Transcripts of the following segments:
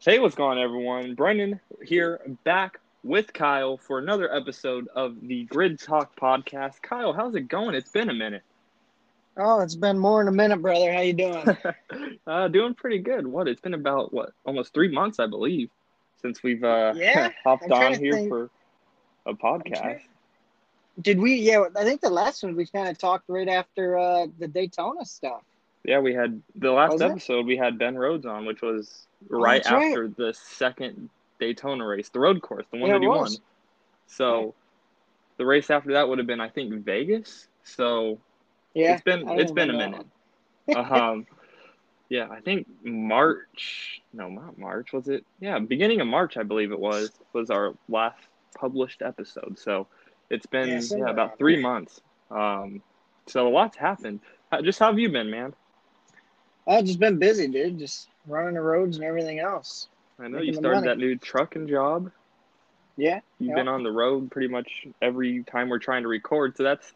Hey, what's going on, everyone? Brendan here, back with Kyle for another episode of the Grid Talk podcast. Kyle, how's it going? It's been a minute. Oh, it's been more than a minute, brother. How you doing? uh, doing pretty good. What? It's been about what, almost three months, I believe, since we've uh, Yeah, hopped on here think. for a podcast. Did we? Yeah, I think the last one we kind of talked right after uh, the Daytona stuff. Yeah, we had the last Was it? episode. We had Ben Rhodes on, which was right that's right. after the second Daytona race, the road course, the one Yeah, that he won. So the race after that would have been, I think, Vegas. So Yeah, it's been it's been a minute. um, yeah, I think March. No, not March. Was it? Yeah, beginning of March, I believe it was. Was our last published episode. So it's been Yeah, yeah, about three months. Um, so a lot's happened. How, just how have you been, man? I've just been busy, dude. Just running the roads and everything else. I know you started that new trucking job. Yeah, You've Yeah. been on the road pretty much every time we're trying to record, so that's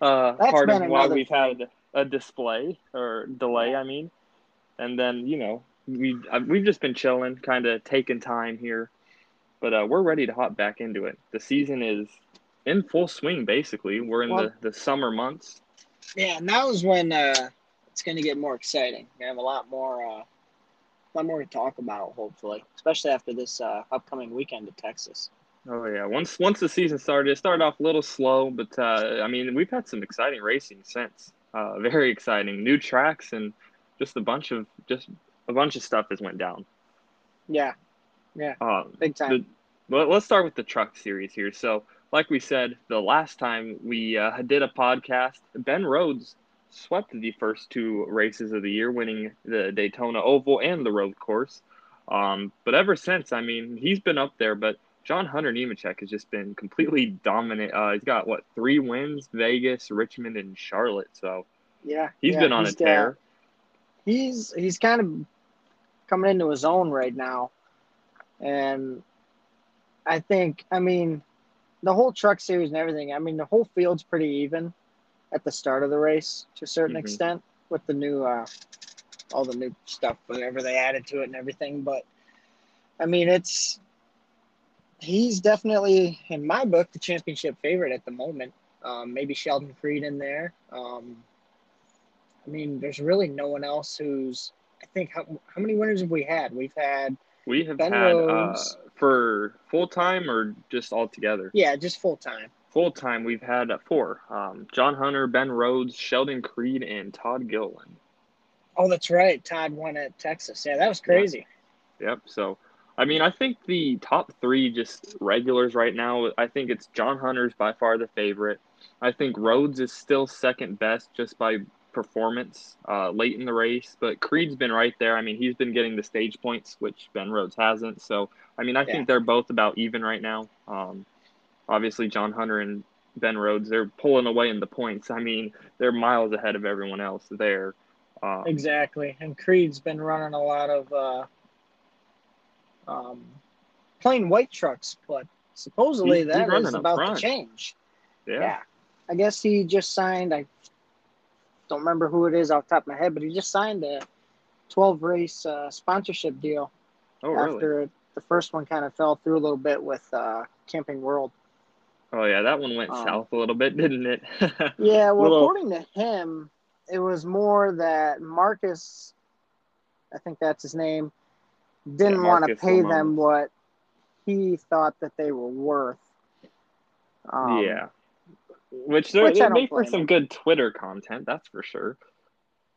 uh, That's part of why we've had a display or delay. I mean, and then you know we uh, we've just been chilling, kind of taking time here, but uh, we're ready to hop back into it. The season is in full swing. Basically, we're in Well- the the summer months. yeah. and that was when uh, it's going to get more exciting. We have a lot more, uh, lot more to talk about. Hopefully, especially after this uh, upcoming weekend to Texas. Oh yeah, once once the season started, it started off a little slow, but uh, I mean we've had some exciting racing since. Uh, very exciting, new tracks and just a bunch of just a bunch of stuff has went down. Yeah, Um, big time. the, well, let's start with the truck series here. So, like we said, the last time we uh, did a podcast, Ben Rhodes swept the first two races of the year, winning the Daytona Oval and the road course. Um, but ever since, I mean, he's been up there. But John Hunter Nemechek has just been completely dominant. Uh, he's got what three wins: Vegas, Richmond, and Charlotte. So yeah, he's yeah, been on he's a got- tear. he's he's kind of coming into his own right now and i think i mean the whole truck series and everything i mean the whole field's pretty even at the start of the race to a certain Mhm. extent with the new uh all the new stuff whatever they added to it and everything but i mean it's he's definitely in my book the championship favorite at the moment um, maybe sheldon creed in there um, I mean, there's really no one else who's. I think how how many winners have we had? We've had We have Ben had uh, for full time or just all together. yeah, just full time. Full time, we've had four: um, John Hunter, Ben Rhodes, Sheldon Creed, and Todd Gilliland. Oh, that's right. Todd won at Texas. Yeah, that was crazy. Yep. So, I mean, I think the top three just regulars right now. I think it's John Hunter's by far the favorite. I think Rhodes is still second best just by performance uh, late in the race, but Creed's been right there. I mean, he's been getting the stage points, which Ben Rhodes hasn't. So, I mean, I Yeah. think they're both about even right now. Um, obviously, John Hunter and Ben Rhodes, they're pulling away in the points. I mean, they're miles ahead of everyone else there. Um, Exactly. And Creed's been running a lot of uh, um, plain white trucks, but supposedly He's- that is about front. to change. yeah. I guess he just signed. I don't remember who it is off the top of my head, but he just signed a 12 race uh, sponsorship deal. Oh, really? after the first one kind of fell through a little bit with uh, Camping World. Oh yeah, that one went Um, south a little bit, didn't it? Yeah, well, Little- according to him, it was more that Marcus, I think that's his name, didn't Yeah, want to pay Lemonis. them what he thought that they were worth. Um, yeah. Which there, which it made for some him. good Twitter content, that's for sure.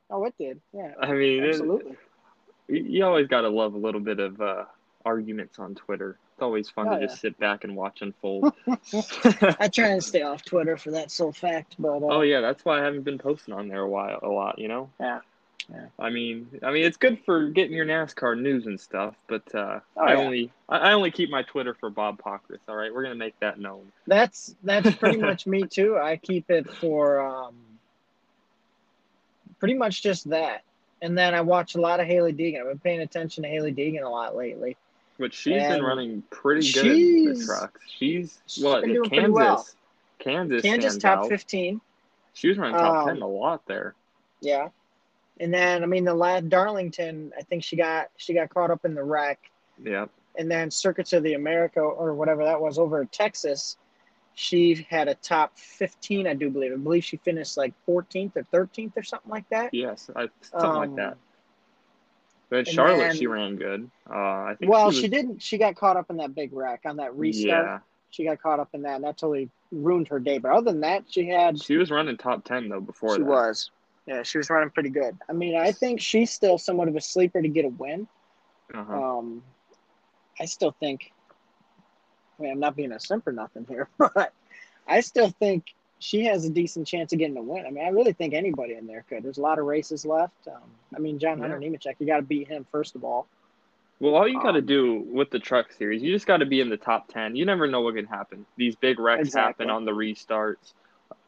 Oh, it did. Yeah, I mean, absolutely. you you always got to love a little bit of uh, arguments on Twitter. It's always fun Oh, to yeah. just sit back and watch unfold. I try and stay off Twitter for that sole fact, but uh, oh yeah, that's why I haven't been posting on there a while, a lot. You know. Yeah. Yeah. I mean, I mean, it's good for getting your NASCAR news and stuff, but uh, Oh, I yeah. only I I only keep my Twitter for Bob Pockrass. All right, we're gonna make that known. That's that's pretty much me too. I keep it for um, pretty much just that, and then I watch a lot of Hailie Deegan. I've been paying attention to Hailie Deegan a lot lately. But she's been running pretty good in the she's- trucks. She's what been doing Kansas. well. Kansas. Kansas top out. fifteen, She was running top Um, ten a lot there. yeah. And then I mean the last Darlington, I think she got she got caught up in the wreck, Yeah. And then Circuits of the America or whatever that was over in Texas, she had a top 15, I do believe. I believe she finished like 14th or 13th or something like that. Yes, I, something Um, like that. But Charlotte, then- she ran good. Uh, I think. Well, she, she didn't. She got caught up in that big wreck on that restart. Yeah, She got caught up in that, and that totally ruined her day. But other than that, she had. she was running top ten though before she that. was. Yeah, she was running pretty good. I mean, I think she's still somewhat of a sleeper to get a win. Uh-huh. Um, I still think. I mean, I'm not being a simp or nothing here, but I still think she has a decent chance of getting a win. I mean, I really think anybody in there could. There's a lot of races left. Um, I mean, John Hunter Nemechek, you got to beat him first of all. Well, all you got to Um, do with the truck series, you just got to be in the top 10. You never know what can happen. These big wrecks Exactly. happen on the restarts.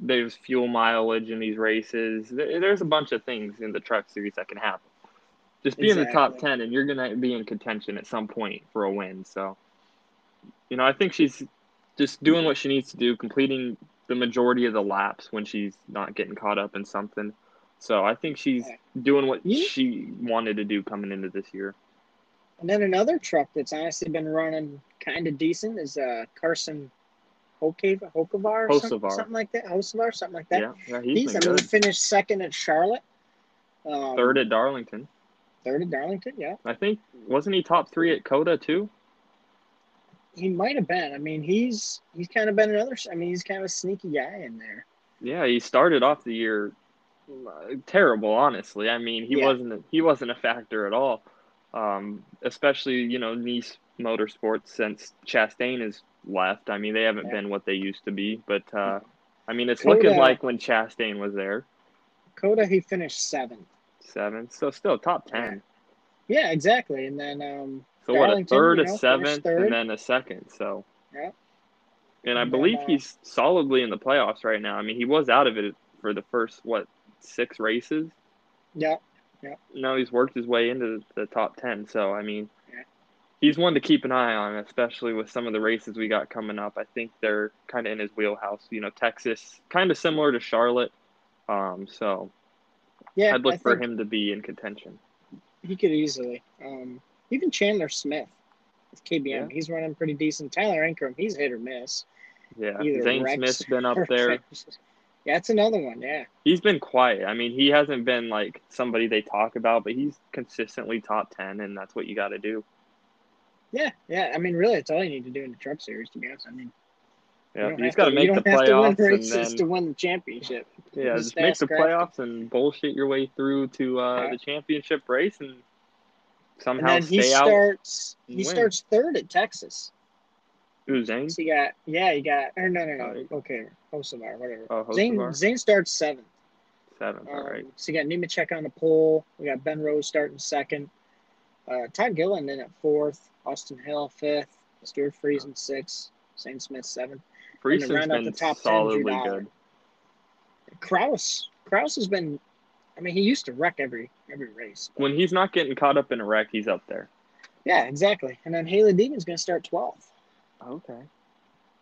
There's fuel mileage in these races. There's a bunch of things in the truck series that can happen. Just be in the top 10, and you're going to be in contention at some point for a win. So, you know, I think she's just doing what she needs to do, completing the majority of the laps when she's not getting caught up in something. So I think she's doing what You- she wanted to do coming into this year. And then another truck that's honestly been running kind of decent is uh, Carson Hokevar, Hokevar or something, something like that. Hocevar, something like that. Yeah, yeah, he's He's, I mean, good. he finished second at Charlotte. Um, Third at Darlington. third at Darlington, yeah. I think wasn't he top three at COTA too? He might have been. I mean, he's he's kind of been another. I mean, he's kind of a sneaky guy in there. Yeah, he started off the year uh, terrible. Honestly, I mean he Yeah. wasn't he wasn't a factor at all. Um, especially you know Niece Motorsports since Chastain has left. I mean they haven't Yeah. been what they used to be, but uh, I mean it's COTA- looking like when Chastain was there, COTA, he finished seventh. seventh, so still top ten. Yeah, exactly. And then um, So what a third, you a know, finished seventh, third. and then a second. So Yeah. And I And then, believe uh, he's solidly in the playoffs right now. I mean, he was out of it for the first what six races. yeah, Yeah. No, he's worked his way into the top ten. So I mean, Yeah. he's one to keep an eye on, especially with some of the races we got coming up. I think they're kind of in his wheelhouse. You know, Texas, kind of similar to Charlotte. Um, so yeah. I'd look I for him to be in contention. He could easily. Um, even Chandler Smith with KBM, Yeah. he's running pretty decent. Tyler Ankrum, he's hit or miss. Yeah, Either Zane Rex Smith's been up there. Yeah, that's another one. Yeah, He's been quiet. I mean, he hasn't been like somebody they talk about, but he's consistently top ten, and that's what you got to do. yeah, yeah. I mean, really, it's all you need to do in the Truck Series, to be honest. I mean, Yeah, don't you have just got to make the don't to win playoffs and then to win the championship. yeah, Just just make the playoffs and bullshit your way through to uh, Yeah. the championship race and And somehow then he out. starts. and He win. starts third at Texas. Ooh, Zane. So you got yeah, you got or no no no Oh, okay Hocevar whatever. Oh, Zane Zane starts seventh. Seventh. All Um, right. So you got Nemechek on the pole. We got Ben Rhodes starting second. Uh, Todd Gilliland at fourth. Austin Hill fifth. Stewart Friesen sixth. Zane Smith seventh. Round out been the top 10, solidly Dollar. good. Kraus Kraus has been. I mean, he used to wreck every every race. but- When he's not getting caught up in a wreck, he's up there. yeah, exactly. And then Hailie Deegan's going to start twelfth. Okay.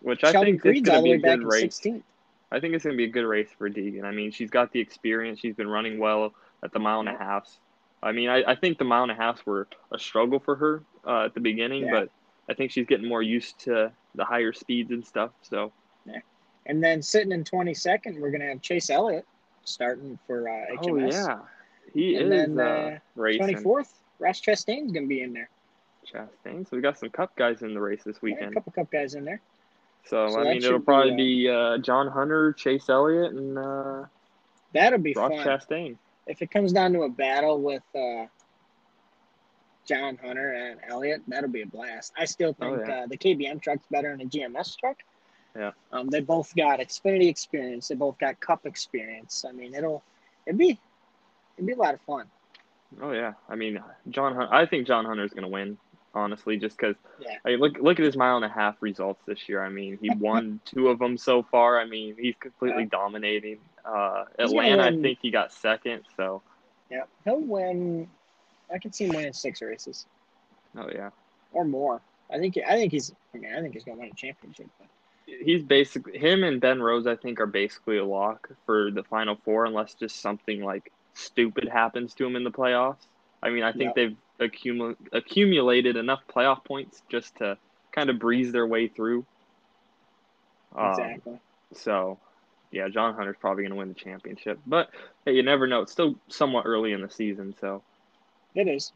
Which I think it's Creed's all going to the be way a back good in race. sixteenth. I think it's going to be a good race for Deegan. I mean, she's got the experience. She's been running well at the mile and a half. I mean, I, I think the mile and a half were a struggle for her uh, at the beginning, Yeah. but I think she's getting more used to the higher speeds and stuff. So, yeah. And then sitting in twenty second, we're going to have Chase Elliott starting for uh, oh yeah, he And is then, uh, uh, racing Twenty fourth, Ross Chastain's to be in there. Chastain. So we got some Cup guys in the race this Yeah, a weekend. couple cup guys in there. So, So I mean, it'll should be, probably uh, be uh, John Hunter, Chase Elliott, and uh, That'll be Ross fun. Chastain. If it comes down to a battle with uh, John Hunter and Elliott, that'll be a blast. I still Oh, think yeah. uh, the KBM truck's better than the GMS truck. Yeah. Um, they both got Xfinity experience. They both got Cup experience. I mean, it'll it'd be it'd be a lot of fun. Oh yeah, I mean John. Hun- I think John Hunter's going to win, honestly, just because. Yeah. I mean, look look at his mile and a half results this year. I mean, he won two of them so far. I mean, he's completely Yeah. dominating. Uh, He's Atlanta, I think he got second. So, Yeah, he'll win. I can see him winning six races oh yeah, or more. I think I think he's. I mean, I think he's gonna win a championship. But he's basically him and Ben Rhodes. I think are basically a lock for the final four, unless just something like stupid happens to him in the playoffs. I mean, I think Yep. they've accumul- accumulated enough playoff points just to kind of breeze their way through. Um, Exactly. So, yeah, John Hunter's probably going to win the championship. But hey, you never know. It's still somewhat early in the season. So, It is.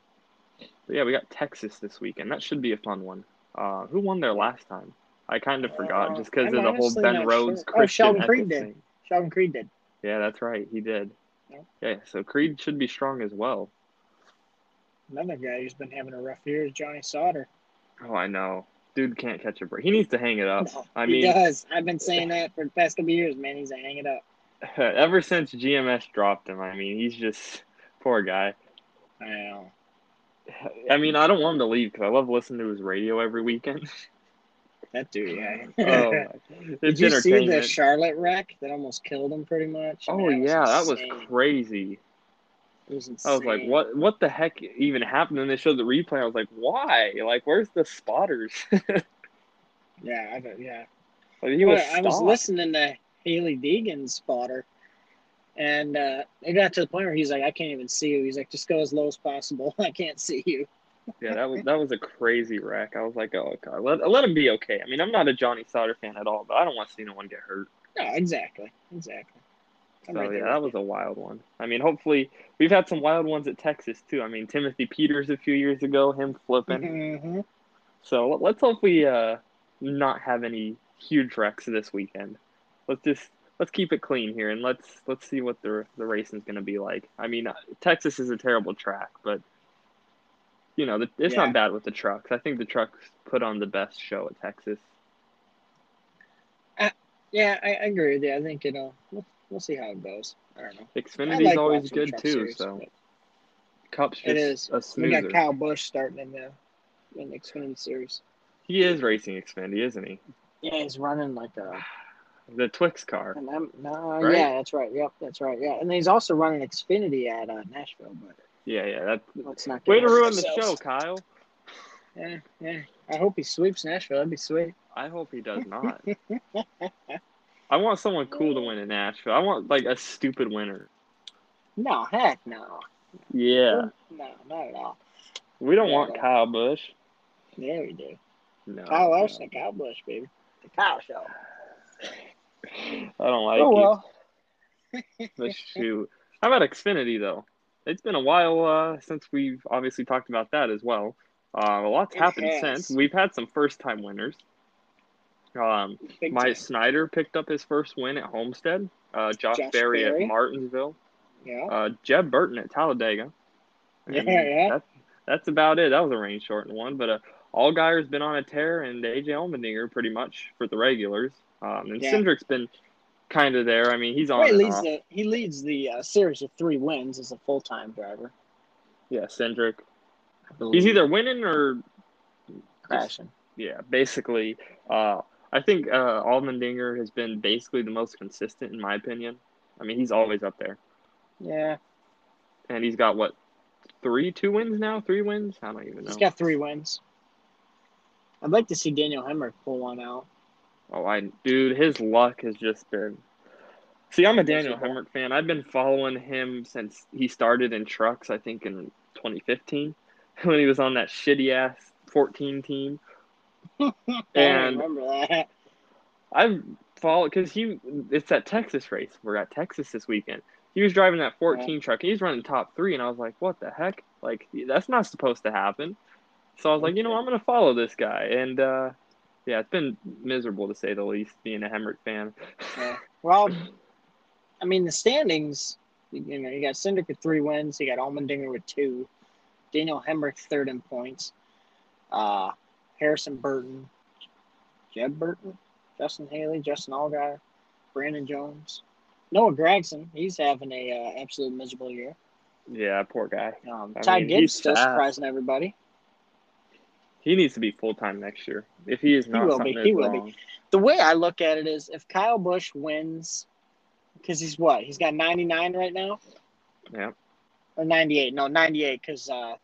but yeah, we got Texas this weekend. That should be a fun one. Uh, who won there last time? I kind of forgot Uh, just because of the whole Ben Rhodes, sure. Oh, Sheldon Creed did. thing. Sheldon Creed did. Yeah, that's right. He did. Yeah. Yeah, so Creed should be strong as well. Another guy who's been having a rough year is Johnny Sauter. Oh, I know. Dude can't catch a break. He needs to hang it up. No, I he mean, does. I've been saying that for the past couple years, man. He's a hang it up. ever since GMS dropped him, I mean, he's just poor guy. I know. I mean, I don't want him to leave because I love listening to his radio every weekend. That dude, yeah. oh, Did you see the. Charlotte wreck that almost killed him pretty much? oh Man, yeah, that was crazy. It was insane. I was like, what? What the heck even happened? And they showed the replay. I was like, why? Like, where's the spotters? Yeah, I don't, yeah. he was. I was listening to Hailie Deegan's spotter, and uh, it got to the point where he's like, I can't even see you. He's like, just go as low as possible. I can't see you. Yeah, that was that was a crazy wreck. I was like, oh god, let let him be okay. I mean, I'm not a Johnny Sauter fan at all, but I don't want to see no one get hurt. No, exactly. Exactly. I'm So right yeah, that was a wild one. I mean, hopefully we've had some wild ones at Texas too. I mean, Timothy Peters a few years ago, him flipping. Mhm. So let- let's hope we uh not have any huge wrecks this weekend. Let's just let's keep it clean here and let's let's see what the the racing's going to be like. I mean, uh, Texas is a terrible track, but you know, the, it's Yeah. not bad with the trucks. I think the trucks put on the best show at Texas. Yeah, I, I agree with you. I think, you know, we'll, we'll see how it goes. I don't know. I Xfinity's like always good too, series, so Cup's just It is. a We got Kyle Busch starting in the in the Xfinity series. He is racing Xfinity, isn't he? Yeah, he's running like a. The Twix car. And I'm, no, Right? Yeah, that's right. Yep, that's right. Yeah, and he's also running Xfinity at uh, Nashville. But Yeah, yeah. That let's not. way to ahead of ruin the show. Kyle. Yeah, yeah. I hope he sweeps Nashville. That'd be sweet. I hope he does not. I want someone cool to win in Nashville. I want like a stupid winner. No, heck no. Yeah. No, not at all. We don't Yeah, want no. Kyle Busch. Yeah, we do. No. Kyle no. Larson, Kyle Busch, baby. The Kyle Show. I don't oh, like oh you. well. But shoot. How about Xfinity though? It's been a while uh, since we've obviously talked about that as well. Uh, a lot's It happened has. since. We've had some first time winners. Um, Mike. Snider picked up his first win at Homestead. Uh, Josh, Josh Berry, Berry. at Martinsville. Yeah. Uh, Jeb Burton at Talladega. Yeah, yeah. That, that's about it. That was a rain shortened one, but uh, Allgaier's been on a tear, and AJ Allmendinger pretty much for the regulars. Um, and Yeah. Cindric's been kind of there. I mean, he's on leads the he leads the uh, series with three wins as a full time driver. Yeah, believe. He's either winning or crashing. yeah, basically. Uh, I think uh, Allmendinger has been basically the most consistent in my opinion. I mean, he's always up there, Yeah, and he's got what three, two wins now, three wins. I don't even know. he's got three wins. I'd like to see Daniel Hemric pull one out. Oh, I dude, his luck has just been. See, I'm a Daniel. Hemric fan. I've been following him since he started in trucks. I think in 2015 when he was on that shitty ass 14 team. I And- remember that. I've followed because he. It's that Texas race. We're at Texas this weekend. He was driving that 14 truck. He's running top three, and I was like, "What the heck? Like that's not supposed to happen." So I was like, "You know, I'm gonna follow this guy." And uh, yeah, it's been miserable to say the least being a Hemric fan. Yeah. Well, I mean the standings. You know, you got Cindric with three wins. You got Allmendinger with two. Daniel Hemric third in points. Uh, Harrison Burton, Jeb Burton, Justin Haley, Justin Allgaier, Brandon Jones, Noah Gragson. He's having a uh, absolute miserable year. Yeah, poor guy. Um, I Ty mean, Gibbs still surprising everybody. He needs to be full time next year. If he is not, he will be. He will be. The way I look at it is, if Kyle Busch wins, because he's what? He's got 99 right now. Yeah. or 98 no 98 because uh,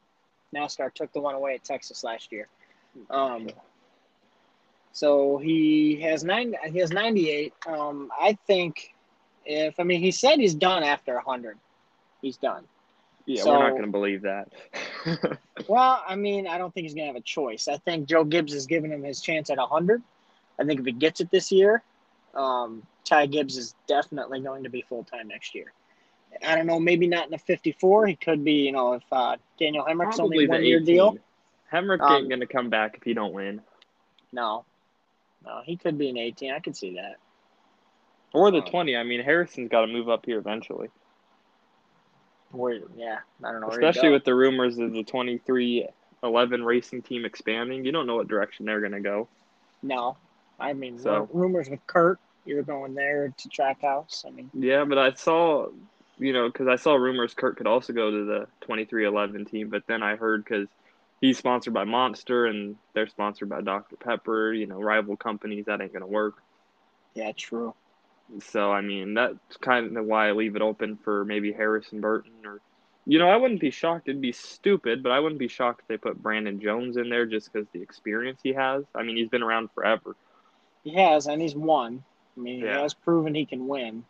nascar took the one away at texas last year um, so he has nine he has 98 um, i think if i mean he said he's done after 100 he's done Yeah, So- we're not going to believe that. Well, I mean, I don't think he's going to have a choice. I think Joe Gibbs is giving him his chance at 100. I think if he gets it this year, um, Ty Gibbs is definitely going to be full time next year. I don't know, maybe not in the 54. He could be, you know, if uh, Daniel Hemric's Probably only one year deal. Hemric Um, ain't going to come back if he don't win. No, no, he could be an 18. I could see that. Or the um, 20. I mean, Harrison's got to move up here eventually. Where, yeah, I don't know. Especially with the rumors of the 23 11 racing team expanding. You don't know what direction they're going to go. no, I mean, So- rumors with Kurt, you're going there to Trackhouse. I mean, Yeah, but I saw, you know, because I saw rumors Kurt could also go to the 2311 team, but then I heard because he's sponsored by Monster and they're sponsored by Dr. Pepper, you know, rival companies, that ain't going to work. yeah, true. So, I mean, that's kind of why I leave it open for maybe Harrison Burton or, you know, I wouldn't be shocked. It'd be stupid, but I wouldn't be shocked if they put Brandon Jones in there just because the experience he has. I mean, he's been around forever. He has, and he's won. I mean, Yeah. he has proven he can win.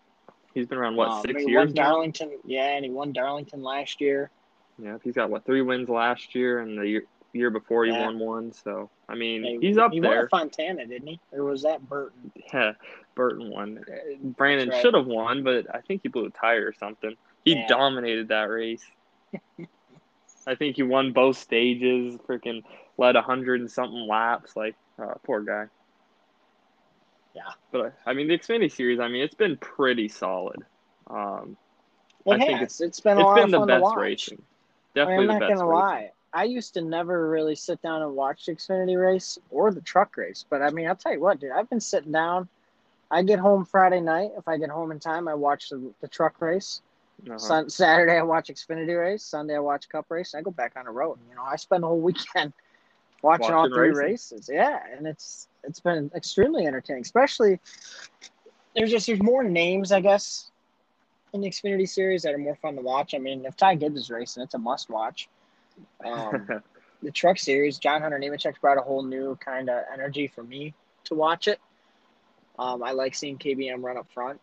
He's been around, what, Um, six he years now? Darlington, yeah, and he won Darlington last year. Yeah, he's got, what, three wins last year, and the year, year before he Yeah. won one. So, I mean, He- he's up there. he won Fontana, didn't he? Or was that Burton? Yeah, Burton won. Uh, Brandon right. should have won, but I think he blew a tire or something. He Yeah. dominated that race. I think he won both stages. Freaking led a hundred and something laps. Like, uh, poor guy. Yeah. But I mean, the Xfinity Series. I mean, it's been pretty solid. Um, It I think has. it's been a it's lot been the best racing. I mean, Definitely I'm not gonna racing. lie. I used to never really sit down and watch the Xfinity race or the truck race, but I mean, I'll tell you what, dude. I've been sitting down. I get home Friday night. If I get home in time, I watch the, the truck race. Uh-huh. Sun, Saturday, I watch Xfinity race. Sunday, I watch Cup race. I go back on the road. You know, I spend the whole weekend watching, all three racing. races. Yeah, and it's it's been extremely entertaining. Especially there's just there's more names, I guess, in the Xfinity series that are more fun to watch. I mean, if Ty Gibbs is racing, it's a must watch. Um, the truck series, John Hunter Nemechek brought a whole new kind of energy for me to watch it. Um, I like seeing KBM run up front.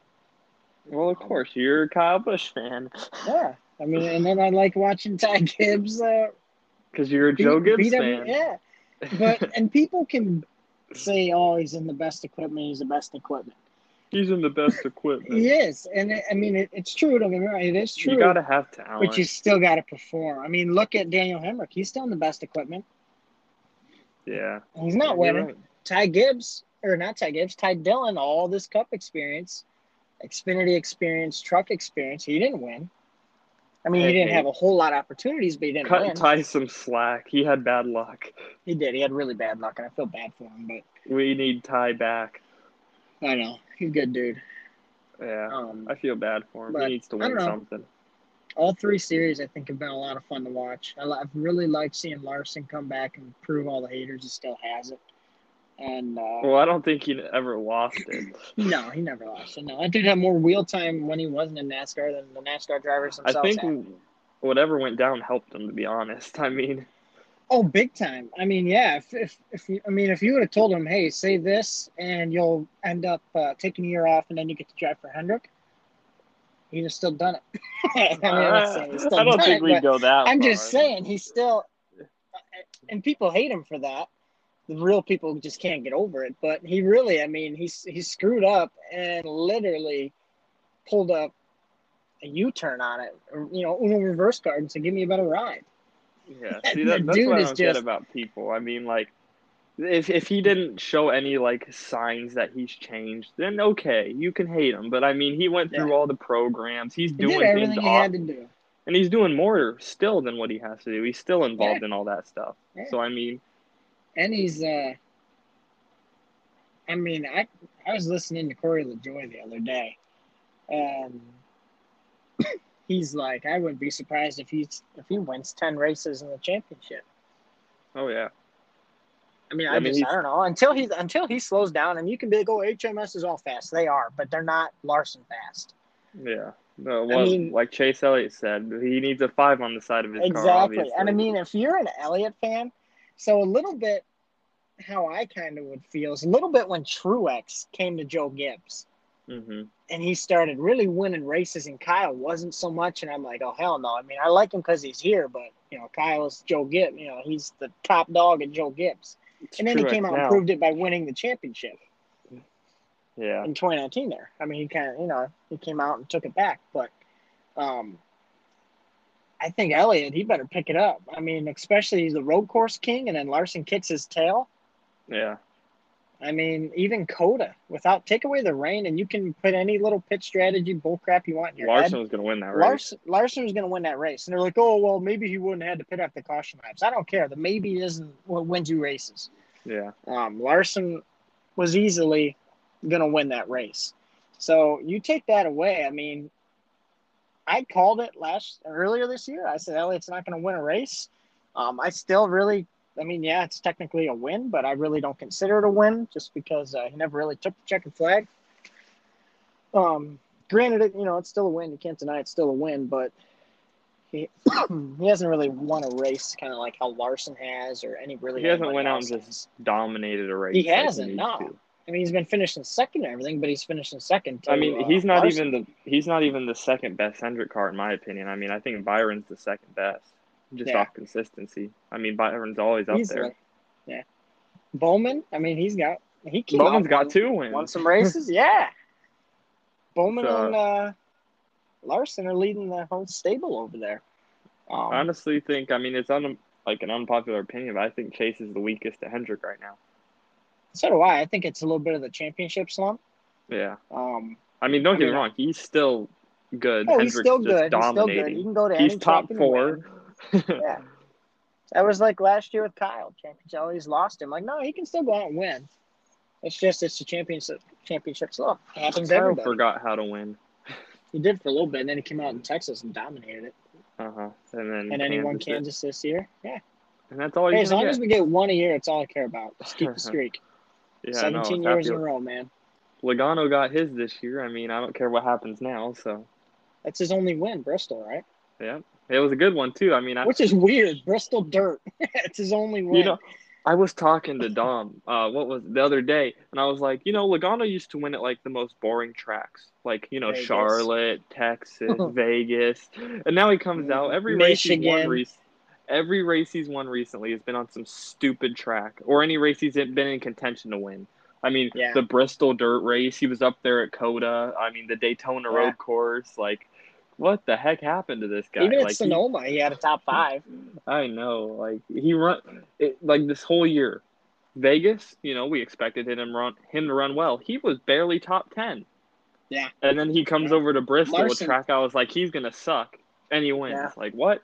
well, of course, you're a Kyle Busch fan Yeah, I mean, and then I like watching Ty Gibbs. Uh, because you're a beat- Joe Gibbs beat fan. yeah, but and people can say, "Oh, he's in the best equipment. He's the best equipment." He's in the best equipment. He is, and it, I mean, it, it's true. Don't get me wrong, it is true. You gotta have talent. but you still got to perform. I mean, look at Daniel Hemric. He's still in the best equipment. yeah. And He's not winning. right. Ty Gibbs, or not Ty Gibbs, Ty Dillon, all this cup experience, Xfinity experience, truck experience. He didn't win. I mean, he didn't have a whole lot of opportunities, but he didn't Cut win. Ty some slack. He had bad luck. He did. He had really bad luck, and I feel bad for him. But We need Ty back. I know he's a good dude. Yeah. Um, I feel bad for him. he needs to win something. all three series, I think, have been a lot of fun to watch. I, I've really liked seeing Larson come back and prove all the haters he still has it. And uh, Well, I don't think he ever lost it. no, he never lost. it. No, that dude had more wheel time when he wasn't in NASCAR than the NASCAR drivers themselves. I think had. whatever went down helped him. To be honest, I mean, Oh, big time. I mean, yeah. If, if, if you, I mean, if you would have told him, hey, say this, and you'll end up uh, taking a year off, and then you get to drive for Hendrick, he'd have still done it. I, mean, I'm not saying he's still I don't think it, we go that. I'm just saying he's still, and people hate him for that. The real people just can't get over it. But he really, I mean, he's he screwed up and literally pulled up a U-turn on it, or, you know, Uno reverse card and said, "Give me a better ride." Yeah, see that, that's dude what I is don't get about people. I mean, like, if if he didn't show any like signs that he's changed, then okay, you can hate him. But I mean, he went through Yeah. all the programs. He's He doing things he off, had to do. and he's doing more still than what he has to do. He's still involved in all that stuff. Yeah. So I mean, and he's uh I mean, I I was listening to Corey LaJoie the other day, and he's like, I wouldn't be surprised if he's if he wins ten races in the championship. oh yeah, I mean, I I, mean, just I don't know until he until he slows down, and you can be like, oh, HMS is all fast. They are, but they're not Larson fast. yeah. No, well, mean- like Chase Elliott said, he needs a five on the side of his car. Exactly, and I mean, if you're an Elliott fan, so a little bit how I kind of would feel is a little bit when Truex came to Joe Gibbs. hmm and he started really winning races, and Kyle wasn't so much. And I'm like, oh hell no! I mean, I like him because he's here, but you know, Kyle's Joe Gibbs. You know, he's the top dog at Joe Gibbs. And then he came out and proved it by winning the championship Yeah. in 2019. There, I mean, he kind of, you know, he came out and took it back. But um, I think Elliott, he better pick it up. I mean, especially he's the road course king, and then Larson kicks his tail. Yeah. I mean, even COTA, without take away the rain, and you can put any little pit strategy bullcrap you want in your Larson head. was going to win that race. Larson, Larson was going to win that race, and they're like, "Oh, well, maybe he wouldn't have had to pit after the caution laps." I don't care. The maybe isn't what wins you races. Yeah. Um, Larson was easily going to win that race. So you take that away. I mean, I called it last earlier this year. I said Elliott's not going to win a race. Um, I still really, I mean, yeah, it's technically a win, but I really don't consider it a win just because uh, he never really took the checkered flag. Um, granted, it you know it's still a win. You can't deny it's still a win, but he he hasn't really won a race, kind of like how Larson has, or any really. He hasn't went out and has. just dominated a race. He hasn't, needs no. to. I mean, he's been finishing second and everything, but he's finishing second. To, I mean, uh, he's not Larson. even the he's not even the second best Hendrick car in my opinion. I mean, I think Byron's the second best, just Yeah. off consistency. I mean, Byron's always up Easily. there. Yeah. Bowman. I mean, he's got he came Bowman's out got and two won, wins. won some races. yeah. Bowman So- and uh, Larson are leading the whole stable over there. Um, I honestly think I mean it's un, like an unpopular opinion, but I think Chase is the weakest to Hendrick right now. So do I. I think it's a little bit of the championship slump. Yeah. Um, I mean, don't I get mean, me wrong, he's still good. oh, he's still good. He's still good. You can go to He's any top four. Yeah. That was like last year with Kyle. Champions always lost him. Like, no, he can still go out and win. It's just it's the championship championship slump. It happens Kyle everybody. forgot how to win. He did for a little bit, and then he came out in Texas and dominated it. Uh huh. And then And then he won Kansas this year. Yeah. and that's all Hey, as long gonna as we get one a year, it's all I care about. Just keep the streak. Yeah, Seventeen I'm years in a row, man. Logano got his this year. I mean, I don't care what happens now. So That's his only win, Bristol, right? yeah, it was a good one too. I mean, I, Which is weird. Bristol dirt. it's his only win. you know, I was talking to Dom. Uh, what was the other day, and I was like, you know, Logano used to win at like the most boring tracks, like you know, Vegas. Charlotte, Texas, Vegas, and now he comes out every race he's won. Michigan. Every race he's won recently has been on some stupid track, or any race he's been in contention to win. I mean, Yeah. the Bristol dirt race, he was up there at COTA. I mean, the Daytona Yeah. road course, like. What the heck happened to this guy? Even at like, he- Sonoma, he, had a top five. I know, like he run it, like this whole year. Vegas, you know, we expected him to run him to run well. He was barely top ten. Yeah. And then he comes Yeah. over to Bristol, Larson- a track I was like, he's gonna suck, and he wins. Like what?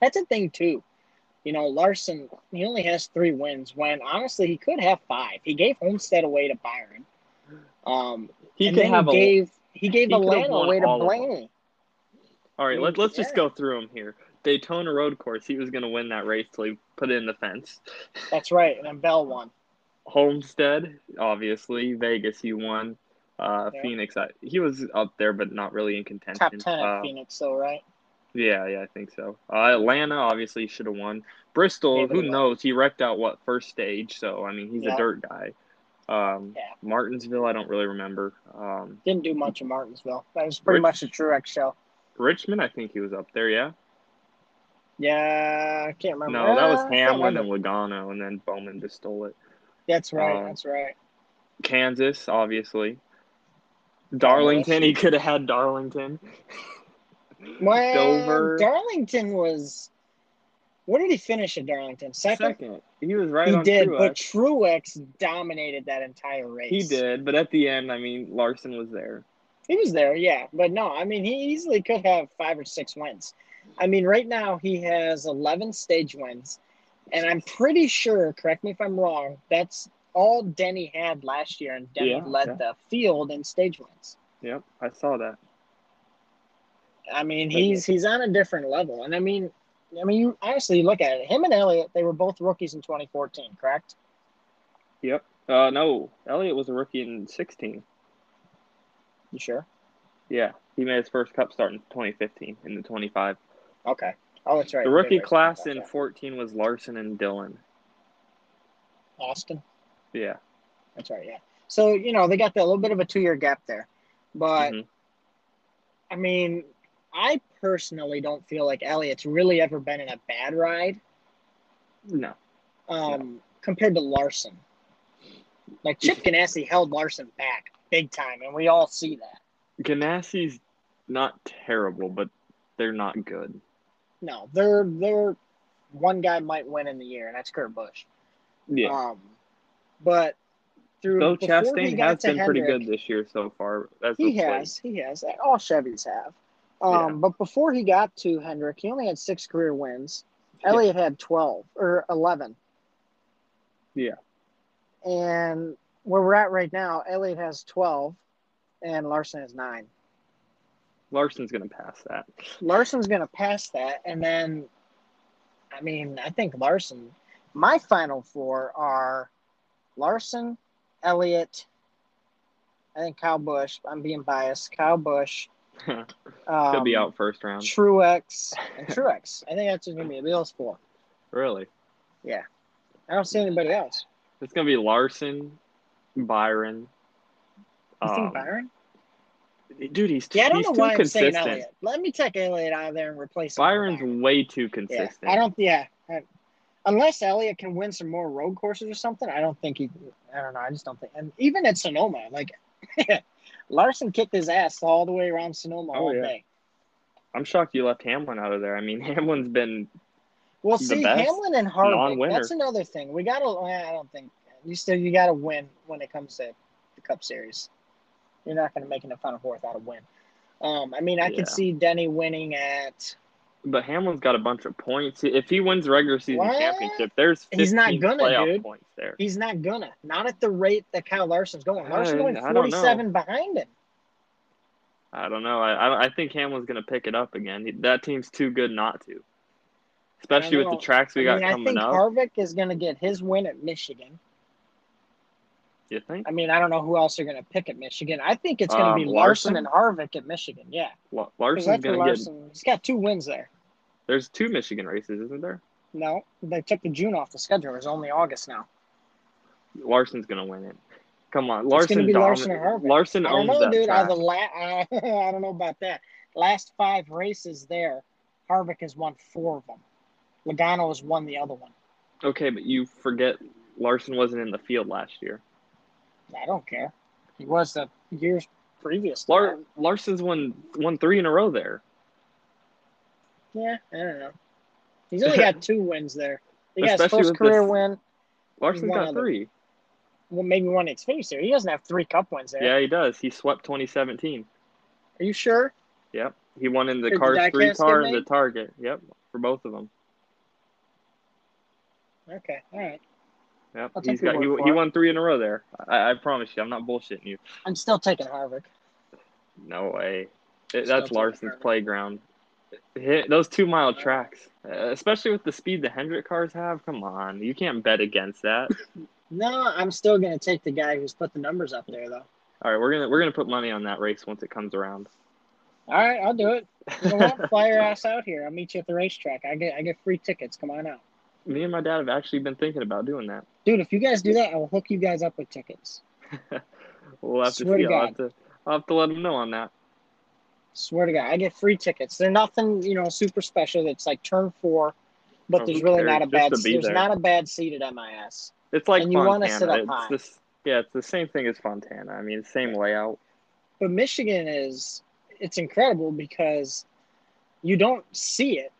That's a thing too. You know, Larson, he only has three wins when honestly he could have five. He gave Homestead away to Byron. Um, He could have he a. gave he gave he Atlanta away to all of them. Blaney. all right, let, let's just go through them here. Daytona road course, he was gonna win that race till he put it in the fence. That's right, and then Bell won. Homestead, obviously. Vegas, he won. Uh, Yeah. Phoenix, I, he was up there, but not really in contention. Top ten at Uh, Phoenix, though, right? Yeah, yeah, I think so. Uh, Atlanta obviously should have won. Bristol, who knows? He wrecked out what first stage, so I mean he's Yeah. a dirt guy. Um, Yeah. Martinsville, I don't really remember. Um, Didn't do much in Martinsville. That was pretty Rich- much a Truex show. Richmond, I think he was up there. Yeah. Yeah, I can't remember. No, that was Uh, Hamlin and Logano, and then Bowman just stole it. That's right. um, that's right. Kansas, obviously. Darlington, he could have had Darlington. Well, Dover. Darlington was. What did he finish at Darlington? Second. Second, he was right he on did, Truex. but Truex dominated that entire race. He did, but at the end, I mean, Larson was there. He was there, yeah, but no, I mean, he easily could have five or six wins. I mean, right now he has eleven stage wins, and I'm pretty sure. Correct me if I'm wrong. That's all Denny had last year, and Denny Yeah, led yeah. the field in stage wins. Yep, I saw that. I mean, he's he's on a different level, and I mean, I mean, you honestly look at it. Him and Elliott, they were both rookies in 2014, correct? Yep. Uh, no, Elliott was a rookie in 16. You sure? Yeah, he made his first Cup start in 2015 in the 25. Okay. Oh, that's right. The rookie class in that. 14 was Larson and Dillon. Austin. Yeah. That's right. Yeah. So you know they got that little bit of a two year gap there, but Mhm. I mean, I personally don't feel like Elliott's really ever been in a bad ride No. um, compared to Larson. Like Chip Ganassi held Larson back big time, and we all see that. Ganassi's not terrible, but they're not good. No, they're they're one guy might win in the year, and that's Kurt Busch. Yeah. Um, but through Though Chastain has been pretty good this year so far. He has, he has. All Chevys have. Um, Yeah. But before he got to Hendrick, he only had six career wins. Yeah. Elliott had twelve or eleven. Yeah. And where we're at right now, Elliott has twelve, and Larson has nine. Larson's gonna pass that. Larson's going to pass that, and then, I mean, I think Larson. My final four are Larson, Elliott. I think Kyle Busch. I'm being biased. Kyle Busch. He'll Um, be out first round. Truex Truex. I think that's just going to be those four. Really? Yeah. I don't see anybody else. It's gonna be Larson, Byron. You um, think Byron? Dude, he's Yeah, I don't know too why I'm saying consistent. Elliott. Let me take Elliott out of there and replace him. Byron's Byron. way too Yeah, consistent. I don't. Yeah, I- unless Elliott can win some more road courses or something, I don't think he. I don't know. I just don't think. And even at Sonoma, like Larson kicked his ass all the way around Sonoma Oh, all yeah. day. I'm shocked you left Hamlin out of there. I mean, Hamlin's been Well, The see, best Hamlin and Harvick. non-winner. That's another thing. We gotta. I don't think you still you gotta win when it comes to the Cup Series. You're not gonna make it in the final four without a win. Um, I mean, I Yeah. could see Denny winning at. But Hamlin's got a bunch of points. If he wins regular season What? championship, there's 15 He's not gonna, playoff dude. points there. He's not gonna. Not at the rate that Kyle Larson's going. Larson's going I don't know. 47 behind him. I don't know. I I, I think Hamlin's to pick it up again. That team's too good not to. Especially with the tracks we I got mean, I think up. Harvick is to get his win at Michigan. You think? I mean, I don't know who else are going to pick at Michigan. I think it's going to Um, be Larson, Larson? and Harvick at Michigan. Yeah, 'Cause Larson's going to get. Larson. He's got two wins there. There's two Michigan races, isn't there? No, they took the June off the schedule. It's only August now. Larson's going to win it. Come on, Larson. be Larson or Harvick. Larson I don't know, that dude. track. Out of the la- I, I don't know about that. Last five races there, Harvick has won four of them. Logano has won the other one. Okay, but you forget Larson wasn't in the field last year. I don't care. He was the years previous. Lar- Larson's won won three in a row there. Yeah, I don't know. He's only got two wins there. He got his first career this- win. Larson's got three. Well, maybe one Xfinity Series. He doesn't have three Cup wins there. Yeah, he does. He swept 2017. Are you sure? Yep, he won in the Did Cars three diecast car and the? Target. Yep, for both of them. Okay, all right. Yep, I'll he's your got he, he won three in a row there. I, I promise you, I'm not bullshitting you. I'm still taking Harvick. No way. It, that's Larson's Harvick. playground. Hit those two mile tracks, uh, especially with the speed the Hendrick cars have. Come on, you can't bet against that. No, I'm still going to take the guy who's put the numbers up there, though. All right, we're gonna we're gonna put money on that race once it comes around. All right, I'll do it. You know? Fly your ass out here. I'll meet you at the racetrack. I get I get free tickets. Come on out, Me and my dad have actually been thinking about doing that. dude. If you guys do that, I will hook you guys up with tickets. We'll have to Swear to see. I'll have to, I'll have to let them know on that. Swear to God, I get free tickets. They're nothing, you know, super special. It's like turn four, but Oh, there's really not a bad. There's there. not a bad seat at MIS. It's like And you wanna sit up it's high. this, yeah, it's the same thing as Fontana. I mean, same layout. But Michigan is it's incredible because you don't see it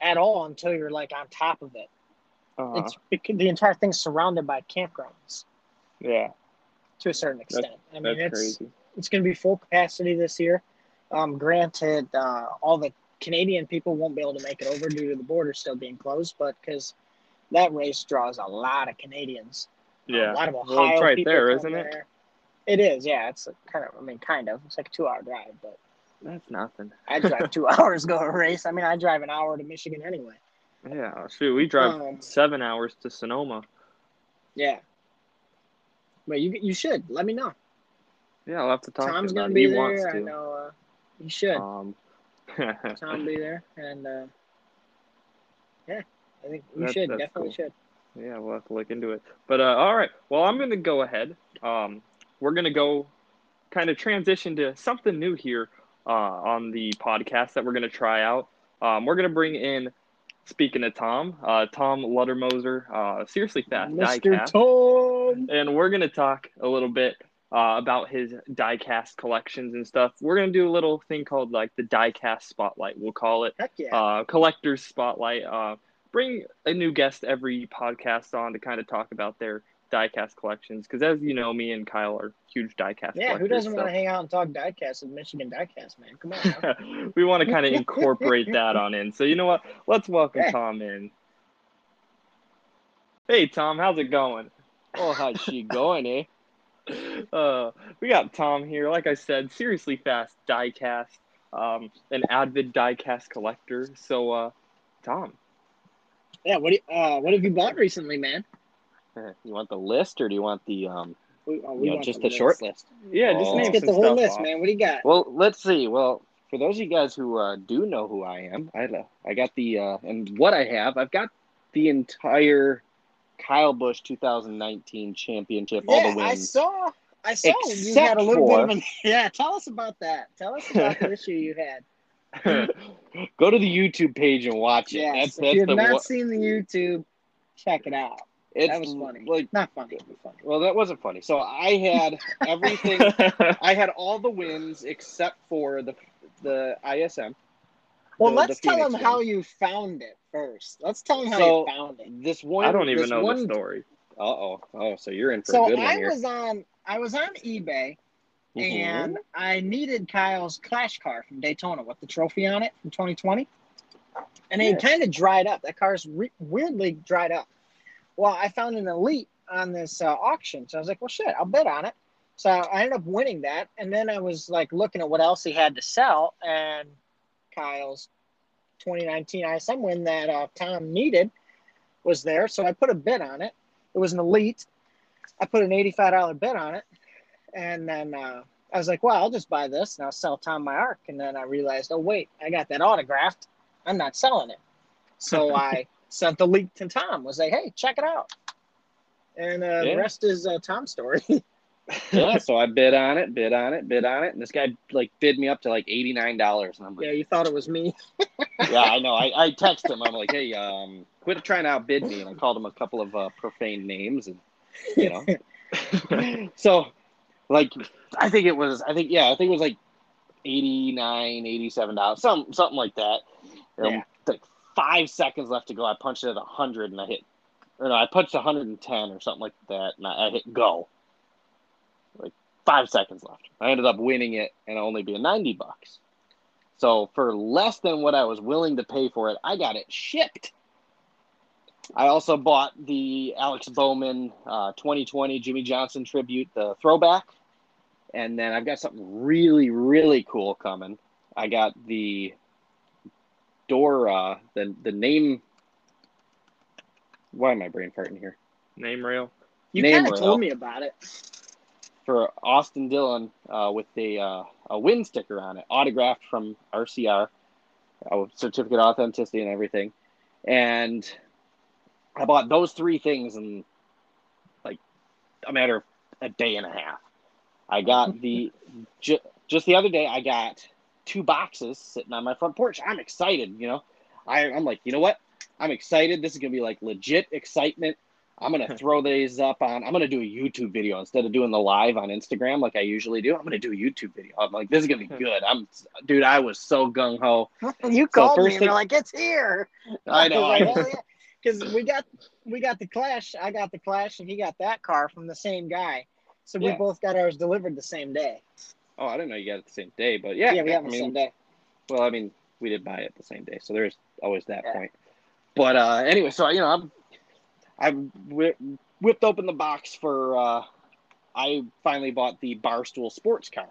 at all until you're like on top of it. Uh, It's the entire thing's surrounded by campgrounds yeah, to a certain extent. I mean, that's it's crazy. it's going to be full capacity this year. Um, granted, uh, all the Canadian people won't be able to make it over due to the border still being closed, but because that race draws a lot of Canadians. Yeah, a lot of Well, Ohio it's right people there, isn't it? there. It is, yeah. It's kind of, I mean, kind of. It's like a two-hour drive, but that's nothing. I drive two hours go to a race. I mean, I drive an hour to Michigan anyway. Yeah, shoot, we drive Um, seven hours to Sonoma. Yeah. But you you should let me know. Yeah, I'll have to talk Tom's to gonna be he there. wants I know uh, he should. Um, Tom be there, and uh, yeah, I think we That- should that's definitely cool. should. yeah, we'll have to look into it. But uh, all right, well, I'm gonna go ahead. Um, we're gonna go kind of transition to something new here uh, on the podcast that we're gonna try out. Um, we're gonna bring in. Speaking of Tom, uh, Tom Luttermoser, uh, seriously fast Mr. diecast, Tom. and we're gonna talk a little bit uh, about his diecast collections and stuff. We're gonna do a little thing called like the diecast spotlight. We'll call it Heck yeah. uh, collector's spotlight. Uh, bring a new guest every podcast on to kind of talk about their diecast collections because, as you know, me and Kyle are huge diecast. yeah, who doesn't so- want to hang out and talk diecast with Michigan diecast, man? Come on. we want to kind of incorporate that on in. So you know what? Let's welcome Hey. Tom in. Hey Tom, how's it going? Oh, how's she going, eh? Uh, we got Tom here. Like I said, seriously fast diecast, um, an avid diecast collector. So, uh, Tom, yeah, what do you, uh, what have you bought recently, man? You want the list or do you want the um We, oh, we you know just the the short list. list? yeah, just Oh. name Let's get some the whole list, off. man. What do you got? Well, let's see. Well, for those of you guys who uh, do know who I am, I I got the uh, and what I have, I've got the entire Kyle Busch 2019 championship, all yeah, the I saw. I saw you had a little bit of an. Yeah, tell us about that. Tell us about the issue you had. Go to the YouTube page and watch it. Yes, that's if that's you have the not one- seen the YouTube, check it out. It's that was funny. Like, Not funny, but funny. well, that wasn't funny. So I had everything. I had all the wins except for the the ISM. Well, the- let's the tell them how you found it first. Let's tell them how So- you found it. This one. I don't even know one, the story. Uh oh. Oh, so you're in for So a good one I here. was on. I was on eBay Mhm. and I needed Kyle's Clash car from Daytona with the trophy on it from 2020. And it kind of dried up. That car's re- weirdly dried up. Well, I found an Elite on this uh, auction. So I was like, well, shit, I'll bid on it. So I ended up winning that. And then I was like looking at what else he had to sell. And Kyle's 2019 ISM win that uh, Tom needed was there. So I put a bid on it. It was an Elite. I put an $85 bid on it. And then uh, I was like, well, I'll just buy this and I'll sell Tom my arc. And then I realized, oh, wait, I got that autographed. I'm not selling it. So I sent the link to Tom, was like, hey, check it out. And uh, Yeah. the rest is uh, Tom's story. yeah, so I bid on it, bid on it, bid on it, and this guy like bid me up to like eighty nine dollars, and I'm yeah, you thought it was me. yeah, I know. I, I text him. I'm like, hey, um, quit trying to outbid me, and I called him a couple of uh, profane names, and you know, so like I think it was, I think yeah, I think it was like 89 87 dollars, some something like that. Know, Yeah. Five seconds left to go. I punched it at hundred, and I hit, or no, I punched 110 or something like that, and I, I hit go. Like five seconds left. I ended up winning it and only being 90 bucks. So for less than what I was willing to pay for it, I got it shipped. I also bought the Alex Bowman uh, 2020 Jimmie Johnson tribute, the throwback. And then I've got something really, really cool coming. I got the door, uh, the, the name. Why am I brain farting here? Name rail. You kind of told me about it. for Austin Dillon uh, with a uh, a win sticker on it, autographed from RCR, uh, certificate of authenticity and everything. And I bought those three things in like a matter of a day and a half. I got the ju- just the other day. I got two boxes sitting on my front porch. I'm excited. You know, I, I'm like, you know what? I'm excited. This is gonna be like legit excitement. I'm gonna throw these up on. I'm gonna do a YouTube video instead of doing the live on Instagram like I usually do. I'm gonna do a YouTube video. I'm like, this is gonna be good. I'm, dude. I was so gung ho. you called me first and thing- you're like, it's here. I know. I know. Because we got we got the Clash. I got the Clash, and he got that car from the same guy. So we Yeah. both got ours delivered the same day. Oh, I didn't know you got it the same day, but yeah, Yeah, we have I them the same day. Well, I mean, we did buy it the same day, so there's always that Yeah. point. But uh, anyway, so you know, I'm I whipped open the box for. Uh, I finally bought the Barstool sports car,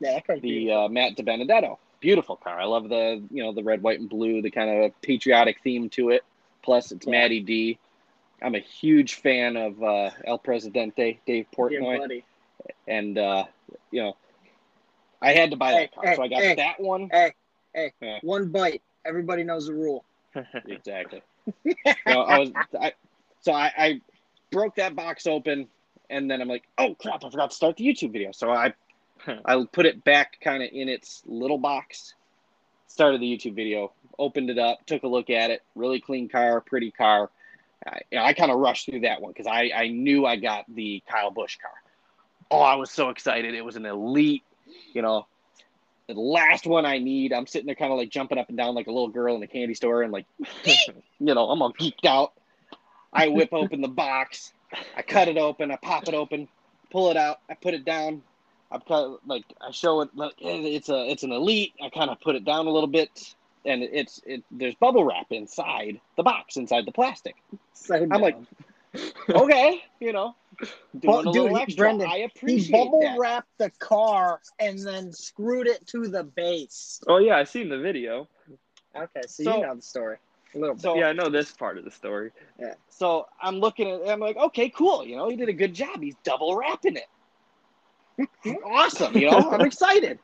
Yeah, that car's the uh, Matt DiBenedetto. Beautiful car. I love the you know the red, white, and blue, the kind of patriotic theme to it. Plus, it's Yeah. Matty D. I'm a huge fan of uh, El Presidente, Dave Portnoy, and uh, you know, I had to buy Hey, that car, hey, so I got hey. that one. Hey, hey, Yeah. one bite. Everybody knows the rule. Exactly. you know, I was I, so I, I broke that box open and then I'm like, oh crap, I forgot to start the YouTube video. So I I put it back kind of in its little box, started the YouTube video, opened it up, took a look at it. Really clean car, pretty car. I, I kind of rushed through that one because I, I knew I got the Kyle Busch car. Oh, I was so excited. It was an elite, you know, the last one I need. I'm sitting there kind of like jumping up and down like a little girl in a candy store and like, you know, I'm all geeked out. I whip open the box. I cut it open. I pop it open, pull it out. I put it down. I cut like I show it. Like, it's a it's an elite. I kind of put it down a little bit, and it's it. There's bubble wrap inside the box, inside the plastic. So I'm like, okay, you know, doing Well, a dude, little he- extra. Brendan, I he appreciate bubble that. wrapped the car and then screwed it to the base. oh yeah, I seen the video. Okay, so, So- you know the story a little bit. So Yeah, I know this part of the story. Yeah. So I'm looking at it, I'm like, okay, cool. You know, he did a good job. He's double wrapping it. awesome. You know, I'm excited.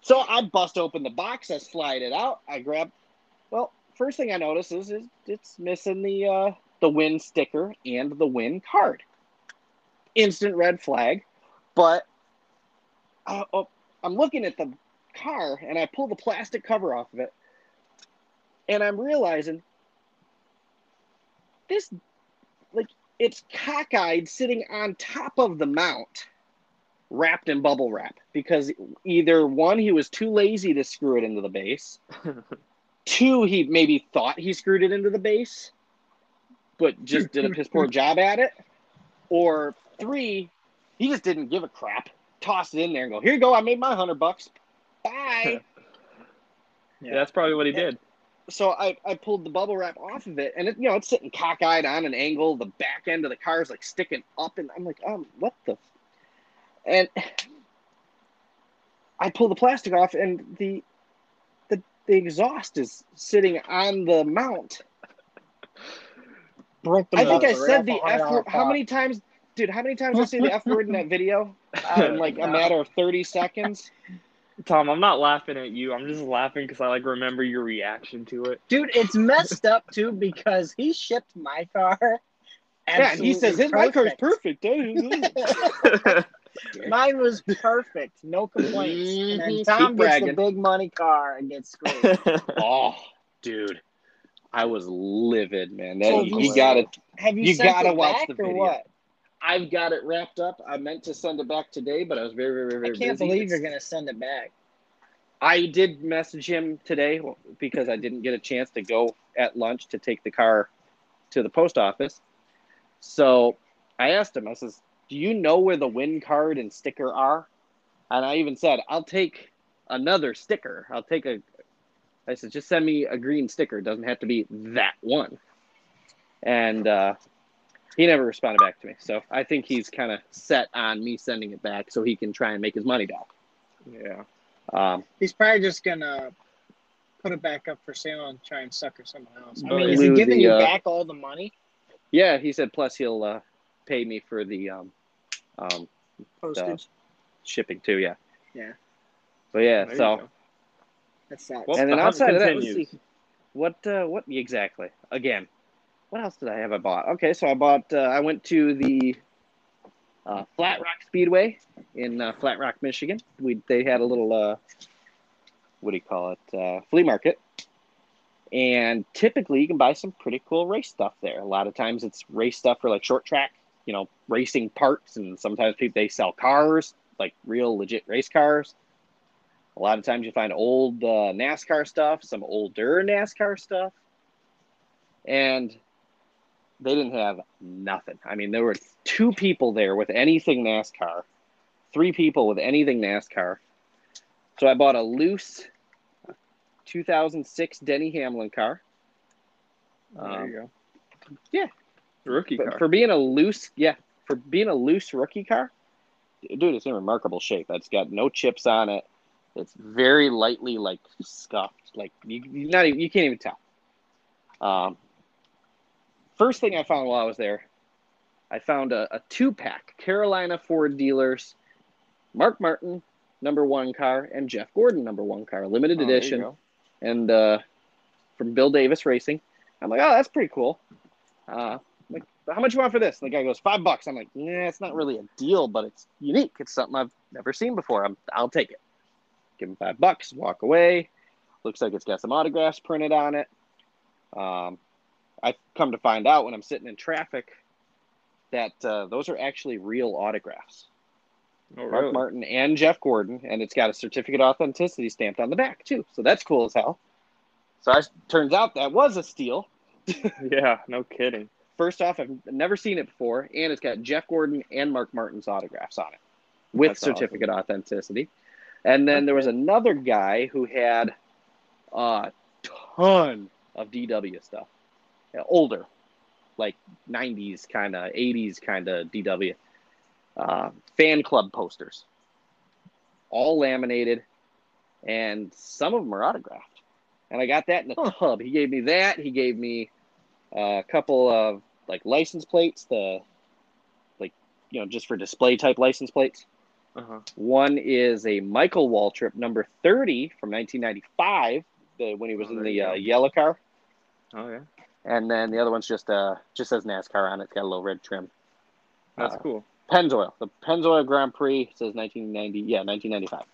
So I bust open the box, I slide it out, I grab. Well, first thing I notice is, is it's missing the uh, the win sticker and the win card. Instant red flag. But uh, oh, I'm looking at the car and I pull the plastic cover off of it, and I'm realizing this like it's cockeyed sitting on top of the mount wrapped in bubble wrap because either one he was too lazy to screw it into the base two he maybe thought he screwed it into the base but just did a piss poor job at it or three. He just didn't give a crap. Tossed it in there and go here you go i made my hundred bucks. Bye. Yeah, that's probably what he did. so I, I pulled the bubble wrap off of it and it, you know it's sitting cockeyed on an angle. The back end of the car is like sticking up and i'm like um what the and i pull the plastic off and the the, the exhaust is sitting on the mount. Broke the i think i said the a hard f word how many times dude how many times i say the f word in that video in like a matter of 30 seconds Tom, I'm not laughing at you. I'm just laughing because I like remember your reaction to it. Dude, it's messed up too because he shipped my car. yeah and he says his my car's absolutely perfect Mine was perfect, no complaints. And then Mhm, Tom keep gets bragging. the big money car and gets screwed. Oh, dude, I was livid, man. That, So you, you got it. Have you, You sent gotta it watch back the or video. what? I've got it wrapped up. I meant to send it back today, but I was very, very, very I can't busy. believe you're gonna send it back. I did message him today because I didn't get a chance to go at lunch to take the car to the post office. So I asked him. I says, "Do you know where the win card and sticker are?" And I even said, "I'll take another sticker. I'll take a." I said, "Just send me a green sticker. It doesn't have to be that one." And uh, he never responded back to me. So I think he's kind of set on me sending it back so he can try and make his money back. yeah. Um, He's probably just gonna put it back up for sale and try and sucker someone else. I mean, is he giving the, you uh, back all the money? Yeah, he said. Plus, he'll uh, pay me for the um, um, Postage. shipping too. Yeah. Yeah. So yeah. There so go. That's that. Well, and then the hunt outside of that, let's see. What? Uh, what exactly? Again, what else did I have? I bought. Okay, so I bought. Uh, I went to the uh, Flat Rock Speedway in uh, Flat Rock, Michigan. We they had a little. Uh, what do you call it? Uh, flea market. And typically, you can buy some pretty cool race stuff there. A lot of times, it's race stuff for like short track, you know, racing parts, and sometimes people they sell cars, like real legit race cars. A lot of times, you find old uh, NASCAR stuff, some older NASCAR stuff, and they didn't have nothing. I mean, there were two people there with anything NASCAR, three people with anything NASCAR. So I bought a loose 2006 Denny Hamlin car. there Um, you go. yeah. Rookie But car. for being a loose, yeah, for being a loose rookie car, dude, it's in remarkable shape. It's got no chips on it. It's very lightly like scuffed, like you, you not even, you can't even tell. Um, first thing I found while I was there, I found a, a two pack Carolina Ford dealers, Mark Martin number one car and Jeff Gordon number one car, limited Oh, edition and uh, from Bill Davis Racing. I'm like, oh, that's pretty cool. Uh, like, how much you want for this? And the guy goes, five bucks. I'm like, yeah, it's not really a deal, but it's unique. It's something I've never seen before. I'm, I'll take it. Give him five bucks, walk away. Looks like it's got some autographs printed on it. Um, I come to find out when I'm sitting in traffic that uh, those are actually real autographs. Oh, Mark really? Martin and Jeff Gordon, and it's got a certificate of authenticity stamped on the back too. So that's cool as hell. So I, turns out that was a steal. Yeah, no kidding. First off, I've never seen it before, and it's got Jeff Gordon and Mark Martin's autographs on it with That's certificate of authenticity. And then there was another guy who had a ton of DW stuff, older, like 90s kind of, 80s kind of DW. Uh, fan club posters, all laminated, and some of them are autographed. And I got that in the Huh. tub. He gave me that. He gave me uh, a couple of like license plates, the like you know just for display type license plates. Uh-huh. One is a Michael Waltrip number thirty from 1995, the, when he was Oh, in the uh, yellow car, Oh yeah, and then the other one's just uh just says NASCAR on it. It's got a little red trim. that's Uh, cool. Pennzoil, the Pennzoil Grand Prix says 1990, yeah, 1995.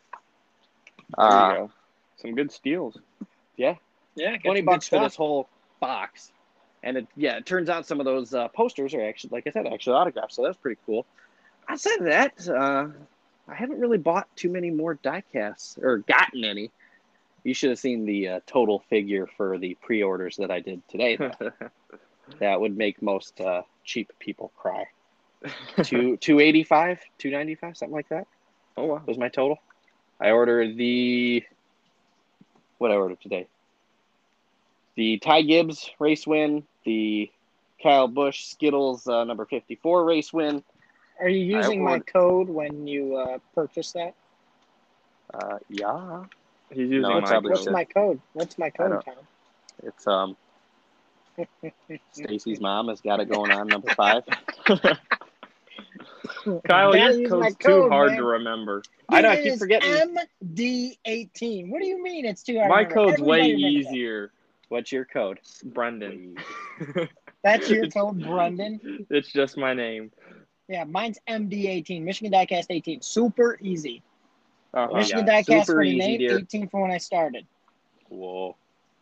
There Uh, you go. Some good steals. Yeah, Yeah. 20 bucks for this whole box. And it, yeah, it turns out some of those uh, posters are actually, like I said, actually autographed. So that's pretty cool. Outside of that, uh, I haven't really bought too many more die casts or gotten any. You should have seen the uh, total figure for the pre orders that I did today. that would make most uh, cheap people cry. Two, 285 295 something like that oh wow. was my total. I ordered the what I ordered today. The Ty Gibbs race win, the Kyle Busch Skittles uh, number fifty four race win. Are you I using my want- code when you uh, purchase that? Uh, yeah, He's using No, my probably What's my code? What's my code, Tom? it's um Stacy's mom has got it going on number five. Kyle, Gotta your use my code's too hard man. to remember. I know, I It keep is forgetting. MD18. What do you mean it's too hard? to remember? My remember? code's way Everybody that. easier, What's your code? Brendan. That's your code, Brendan. It's just my name. Yeah, mine's MD18. Michigan Diecast 18. Super easy. Uh-huh. Michigan yeah, Diecast super for the name, dear. 18 for when I started. Whoa,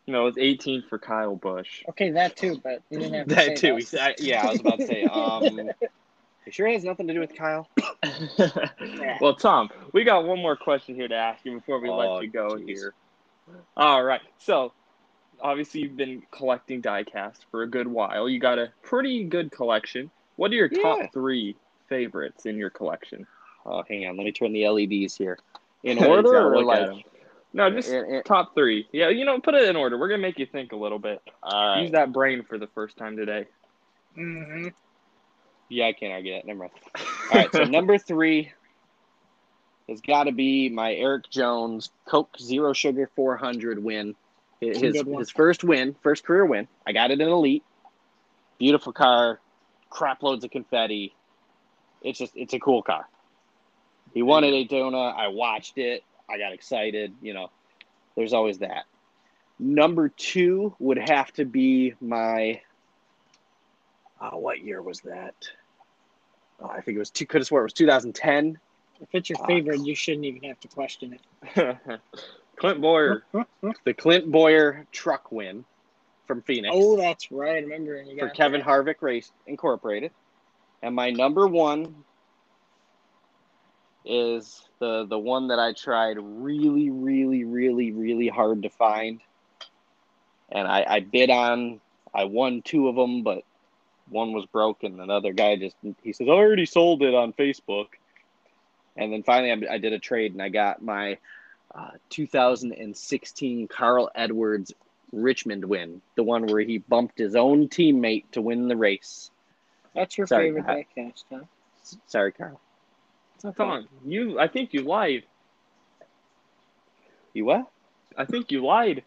No, it's 18 for Kyle Busch. Okay, that too, but you didn't have to that say too. that. He I- yeah, I was about to say. Um, you sure it has nothing to do with Kyle? well, Tom, we got one more question here to ask you before we Oh, let you go jeez. here. All right. So, obviously, you've been collecting diecast for a good while. You got a pretty good collection. What are your Yeah. top three favorites in your collection? Oh, hang on. Let me turn the LEDs here. In order or like? No, just in- in- top three. Yeah, you know, put it in order. We're gonna make you think a little bit. all right. Use that brain for the first time today. Mm-hmm. Yeah, I can't argue that. Never mind. All right. So number three has got to be my Eric Jones Coke Zero Sugar 400 win. His It's a good one. his first win, first career win. I got it in Elite. Beautiful car, crap loads of confetti. It's just it's a cool car. He won at Daytona. I watched it. I got excited. You know, there's always that. Number two would have to be my. Uh, what year was that? Oh, I think it was two. Could have swore it was 2010. If it's your favorite, you shouldn't even have to question it. Clint Bowyer. The Clint Bowyer truck win from Phoenix. Oh, that's right. I remember. For Kevin that. Harvick Race Incorporated. And my number one is the the one that I tried really, really, really, really hard to find. And I, I bid on, I won two of them, but one was broken. Another guy just he says I already sold it on Facebook. And then finally, I, I did a trade, and I got my uh, 2016 Carl Edwards Richmond win, the one where he bumped his own teammate to win the race. That's your Sorry, favorite Pat. diecast, huh? Sorry, Carl. Tom, you. I think you lied. You what? I think you lied.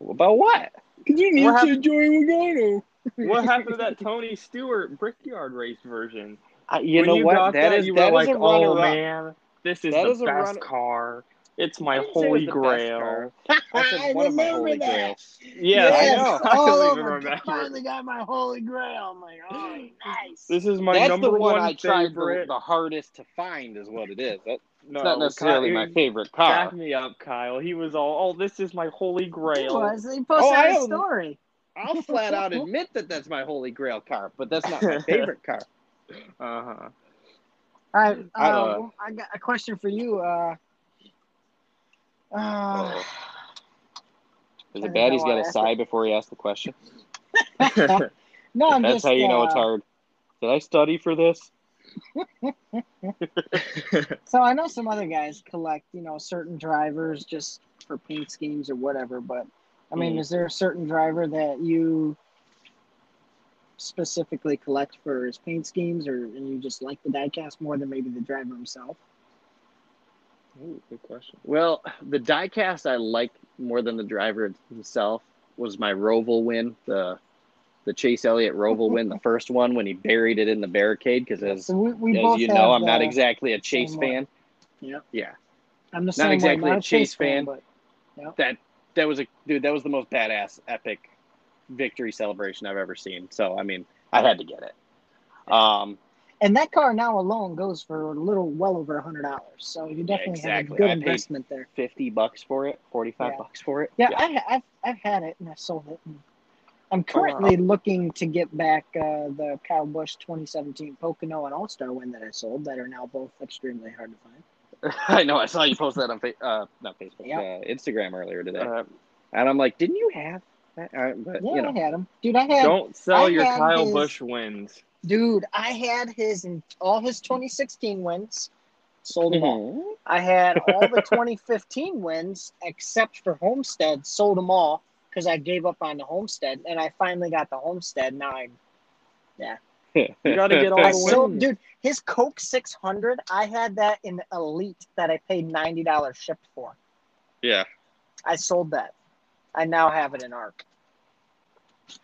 About what? Because you What hap- enjoy Logano. What happened to that Tony Stewart Brickyard race version? I, you when know you what? got that is you that were is like, a "Oh runner-up. man, this is That the is best runner- car. It's my didn't it holy grail. I said one of my holy grails. Yes, I know. All don't over. remember. Finally got my holy grail. I'm like, oh, nice. This is my That's number the one, one I tried the, favorite. the hardest to find, is what it is. That, no, it's not necessarily Kyle, my favorite car. Back me up, Kyle. He was all, "Oh, this is my holy He grail." was. He posted Oh, I a don't- story. I'll flat out admit that that's my holy grail car, but that's not my favorite car. Uh huh. All right. I, Uh, uh, I got a question for you. Uh, uh. Is it bad he's know, got asked sigh before he asks the question? no, I'm just That's just. how you know uh, it's hard. Did I study for this? So I know some other guys collect, you know, certain drivers just for paint schemes or whatever. But I mean, Mhm. is there a certain driver that you specifically collect for his paint schemes, or and you just like the diecast more than maybe the driver himself? Ooh, good question. Well, the diecast I like more than the driver himself was my Roval win, the the Chase Elliott Roval win, the first one when he buried it in the barricade. Because as, So we, we as you know, I'm not exactly a Chase fan. Yeah, Yeah, I'm the same way, exactly not a Chase fan. but that that was a dude. That was the most badass, epic victory celebration I've ever seen. So I mean, I had to get it. Um, and that car now alone goes for a little well over a hundred dollars. So you definitely exactly. have a good I paid- investment there. fifty bucks for it, forty five Yeah. bucks for it. Yeah, I, I've I've had it and I sold it. And I'm currently looking to get back uh, the Kyle Busch 2017 Pocono and All Star win that I sold that are now both extremely hard to find. I know. I saw you post that on fa- uh, not Facebook, Yeah. uh, Instagram earlier today, Uh, and I'm like, didn't you have that? Uh, but Yeah, you know, I had them, dude. I had, don't sell I your Kyle his- Busch wins. Dude. I had his all his 2016 wins, sold them all. Mhm. I had all the 2015 wins except for Homestead, sold them all because I gave up on the Homestead, and I finally got the Homestead. Now I yeah, You gotta get all I the wins. dude, his Coke 600, I had that in Elite that I paid $90 shipped for. yeah, I sold that. I now have it in ARC.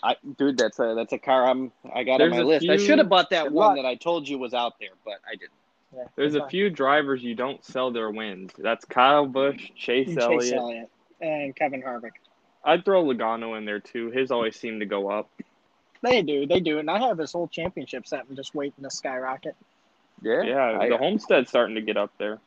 I, dude, that's a that's a car I'm I got There's on my a list. I should have bought that one luck. that I told you was out there, but I didn't. Yeah, There's a luck. few drivers you don't sell their wins. That's Kyle Busch, Chase, Chase Elliott. Elliott and Kevin Harvick. I'd throw Logano in there too. His always seem to go up. They do, they do. And I have this whole championship set and just waiting to skyrocket. Yeah, Yeah, I, the Homestead's starting to get up there.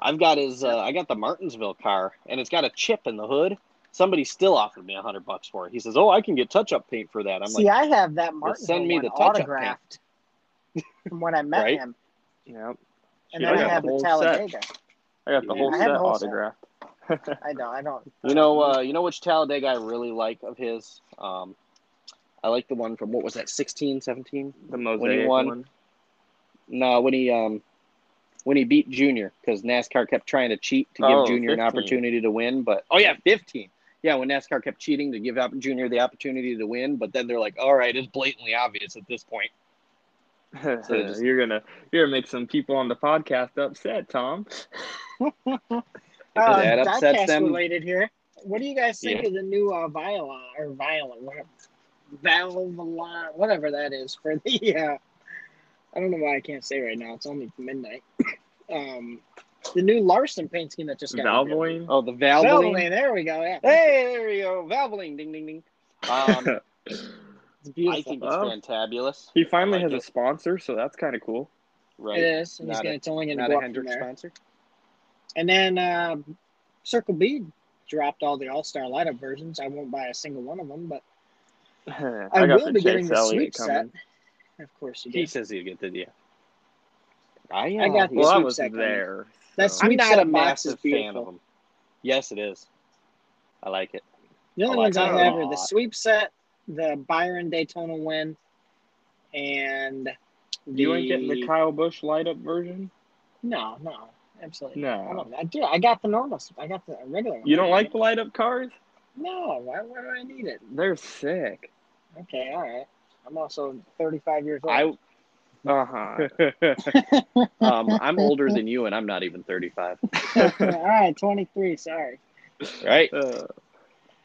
I've got his. Uh, I got the Martinsville car, and it's got a chip in the hood. Somebody still offered me a hundred bucks for it. He says, "Oh, I can get touch-up paint for that." I'm See, like, "See, I have that Martin send me one the touch-up autographed from when I met Right? him. Yep. And Shoot, then I, got have the whole Talladega. set. I got the Yeah. whole I set the whole set. autographed. I don't. I don't. You know, uh, you know which Talladega I really like of his. Um, I like the one from what was that, 16, 17? the he mosaic won. one. No, when he um, when he beat Junior, because NASCAR kept trying to cheat to give Oh, Junior an opportunity to win. But oh yeah, fifteen. Yeah, when NASCAR kept cheating to give Junior the opportunity to win, but then they're like, all right, it's blatantly obvious at this point. they just- you're gonna you're gonna make some people on the podcast upset, Tom. Uh, that upsets them. related here. What do you guys think Yeah. of the new uh, Viola or Viola, whatever, Valvoline, whatever that is for the? Uh, I don't know why I can't say right now. It's only midnight. Um, the new Larson paint scheme that just got revealed. Valvoline. Oh, the Valvoline. Valvoline. There we go. Yeah. Hey, there we go. Valvoline. Ding, ding, ding. Um, It's I beautiful. think it's Well, fantabulous. he finally like has a sponsor, so that's kind of cool. Right. It is. And he's gonna, a- it's only going to Not go a Hendrick sponsor. And then uh, Circle B dropped all the All Star light up versions. I won't buy a single one of them, but I, I, got will the be Chase getting the Elliott sweep set. Of course, you He do. says he'll get the yeah. I, I got uh, the Well, I sweep was set coming. There. That's so- I'm Sweep not set a box is massive fan of them. Yes, it is. I like it. The only I like ones I have are the sweep set, the Byron Daytona win, and the. You ain't getting the Kyle Busch light up version? No, no, absolutely. no. I No. don't. I do. I got the normal. I got the regular one. You don't like the light up cars? No. Why, why do I need it? They're sick. Okay, all right. I'm also 35 years old. I Uh huh. um, I'm older than you, and I'm not even 35. all right, 23. Sorry. Right? Uh,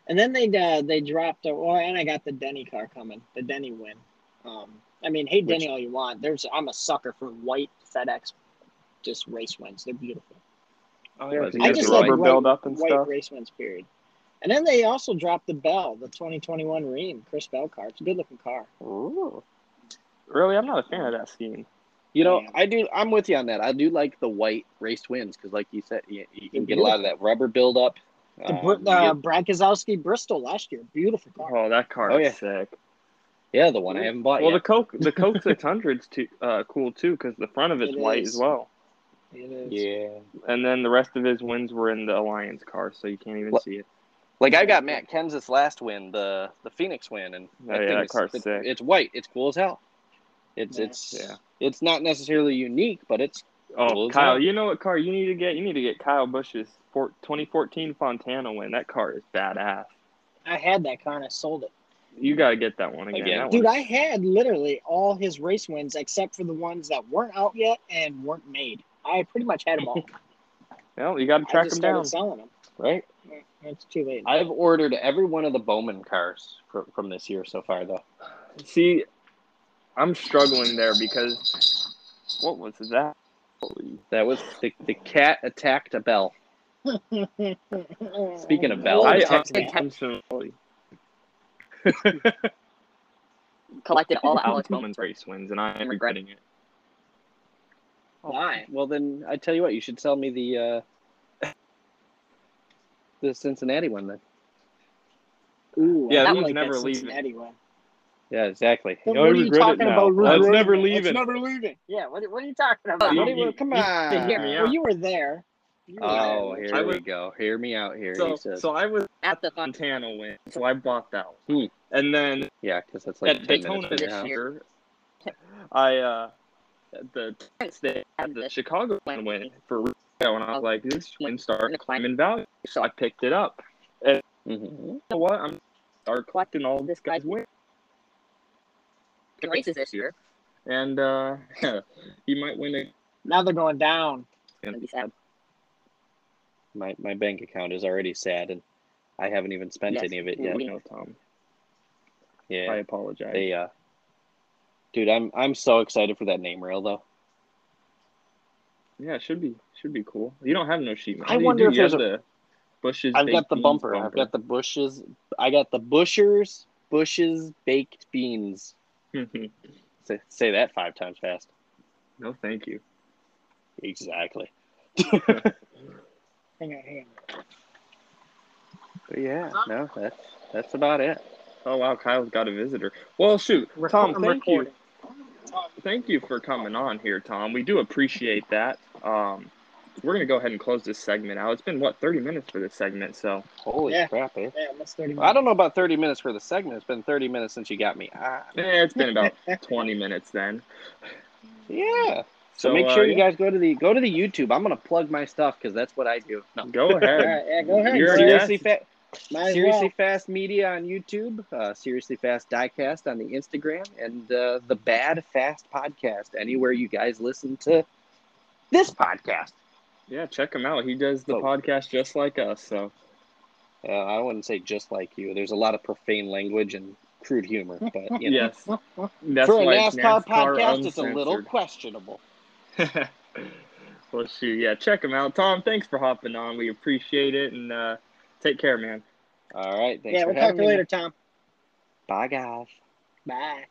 And then they uh, they dropped. A, well, and I got the Denny car coming. The Denny win. Um, I mean, hate Which- Denny all you want. There's I'm a sucker for white FedEx, just race wins. They're beautiful. Oh, yeah, yeah, I I just the like rubber white, build up and white stuff. race wins period. And then they also dropped the Bell, the 2021 Rheem, Chris Bell car. It's a good looking car. Ooh. Really, I'm not a fan of that scheme. You know, Yeah. I do. I'm with you on that. I do like the white race wins because, like you said, you, you can get a lot of that rubber buildup. The Um, Br- you uh, get- Brad Keselowski Bristol last year, beautiful car. Oh, that car Oh, is yeah. sick. yeah, the one I haven't bought Well, the yet. Coke, the Coke 600's too uh, cool too because the front of it's It white is. as well, It is. yeah, and then the rest of his wins were in the Alliance car, so you can't even What- see it. like I got Matt Kenseth's last win, the the Phoenix win, and Oh, yeah, that car's it- sick. it's white. It's cool as hell. It's Yeah. it's Yeah. it's not necessarily unique, but it's Oh, Cool Kyle, hell. you know what car you need to get? You need to get Kyle Busch's four, 2014 Fontana win. That car is badass. I had that car and I sold it. You got to get that one again. Again. That Dude, one- I had literally all his race wins except for the ones that weren't out yet and weren't made. I pretty much had them all. well, you got to I track just him down. selling them. right. It's too late. I've ordered every one of the Bowman cars from, from this year so far, though. See, I'm struggling there because what was that? That was the, the cat attacked a bell. Speaking of Bell, I, I love collected all Alex Alex Bowman's race wins, and I am regretting it. Why? Well, then I tell you what, you should sell me the uh, the Cincinnati one then. Ooh, Yeah, I he was like never that leaving. Cincinnati one. Yeah, exactly. But what are you regret it talking now. about? That's regretting never it? leaving. It's never leaving. Yeah, what, what are you talking about? You- What do you- you- come you on. can hear me well, you were there. You were Oh, there. here I we was- go. Hear me out here. So, he says. so I was at the Fontana win, so I bought that Hmm. one. And then yeah, because that's like at 10 Daytona minutes this from year, I uh, at the they had the Chicago one win for Rio, and I was like, this win starting to climb in value, so I picked it up. Mhm. You know what? I'm start collecting all this guy's wins, the races this year. and uh, he might win it. Now they're going down. It's Gonna be sad. My my bank account is already sad, and I haven't even spent Yes. any of it yet. you know, Tom. I apologize. they uh, dude, I'm I'm so excited for that name rail though. Yeah, it should be should be cool. You don't have no sheet metal. I wonder do. if You have there's the Bush's. I've baked got the beans bumper. I've got the bushes. I got the bushers, bushes baked beans. The. Say, say that five times fast. no, thank you. Exactly. Hang on, hang on. But yeah, no, that's that's about it. Oh wow, Kyle's got a visitor. Well, shoot, Record- Tom, I'm thank you, recording. thank you for coming on here, Tom. We do appreciate that. Um, we're gonna go ahead and close this segment out. It's been what thirty minutes for this segment, so Holy Yeah. crap, eh? Yeah, almost 30 I don't know about 30 minutes for the segment. It's been 30 minutes since you got me. Ah, eh, it's been about twenty minutes then. yeah. So, So make uh, sure you yeah, guys go to the go to the YouTube. I'm gonna plug my stuff because that's what I do. No. go ahead. right, yeah, go ahead. You're a bro. guest. Seriously, fa- Might Seriously well. Fast Media on YouTube, uh, Seriously Fast Diecast on the Instagram, and uh, the Bad Fast Podcast anywhere you guys listen to this podcast. Yeah, check him out. He does the Oh. podcast just like us. So Uh, I wouldn't say just like you. There's a lot of profane language and crude humor, but you know, yes, that's for a why it's NASCAR, podcast, uncensored. it's a little questionable. well, shoot, yeah, check him out. Tom, thanks for hopping on. We appreciate it, and uh, take care, man. All right, thanks Yeah, for we'll talk to you me. later, Tom. Bye, guys. Bye.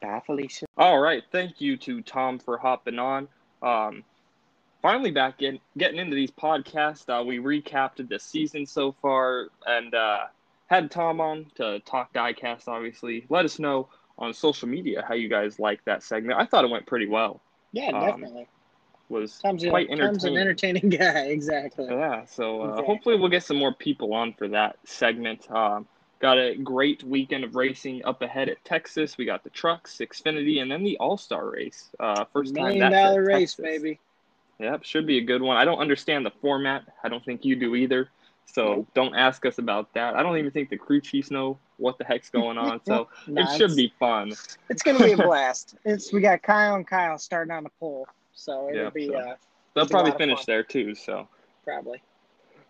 Bye, Felicia. All right, thank you to Tom for hopping on. Um, finally back in, getting into these podcasts. Uh, we recapped the season so far, and uh, had Tom on to talk diecast. Obviously, let us know on social media how you guys like that segment. I thought it went pretty well. Yeah, Um, definitely. Was Tom's, a, quite Tom's an entertaining. entertaining guy. Exactly. Yeah, so uh, Exactly. hopefully we'll get some more people on for that segment. Um, got a great weekend of racing up ahead at Texas. We got the trucks, Xfinity, and then the All Star race. Uh, first time Million that's at dollar race, Texas. baby. Yep, should be a good one. I don't understand the format. I don't think you do either. So don't ask us about that. I don't even think the crew chiefs know what the heck's going on. So Nah, it should be fun. It's gonna be a blast. it's we got Kyle and Kyle starting on the pole, so it'll Yep, be so- uh, They'll It'll be a probably finish there too. So. probably.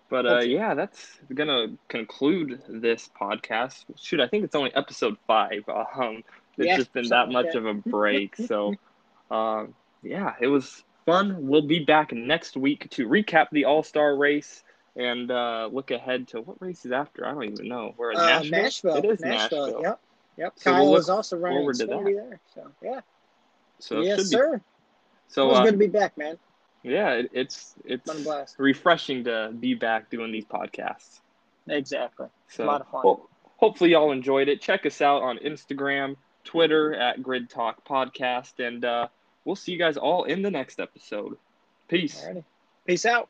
But uh, yeah, that's gonna conclude this podcast. Shoot, I think it's only episode five. Um, it's Yeah, just been that much that. of a break. so, um, yeah, it was fun. We'll be back next week to recap the All Star race and uh, look ahead to what race is after. I don't even know. We're in Uh, Nashville. Nashville. It is Nashville. Nashville. Yep. Yep. So we'll Kyle look is also running Xfinity there. So yeah. So yes, sir. So it was uh, good to be back, man. yeah, it, it's it's refreshing to be back doing these podcasts. Exactly. So A lot of fun. ho- hopefully y'all enjoyed it. Check us out on Instagram, Twitter at Grid Talk Podcast, and uh, we'll see you guys all in the next episode. Peace. Alrighty. Peace out.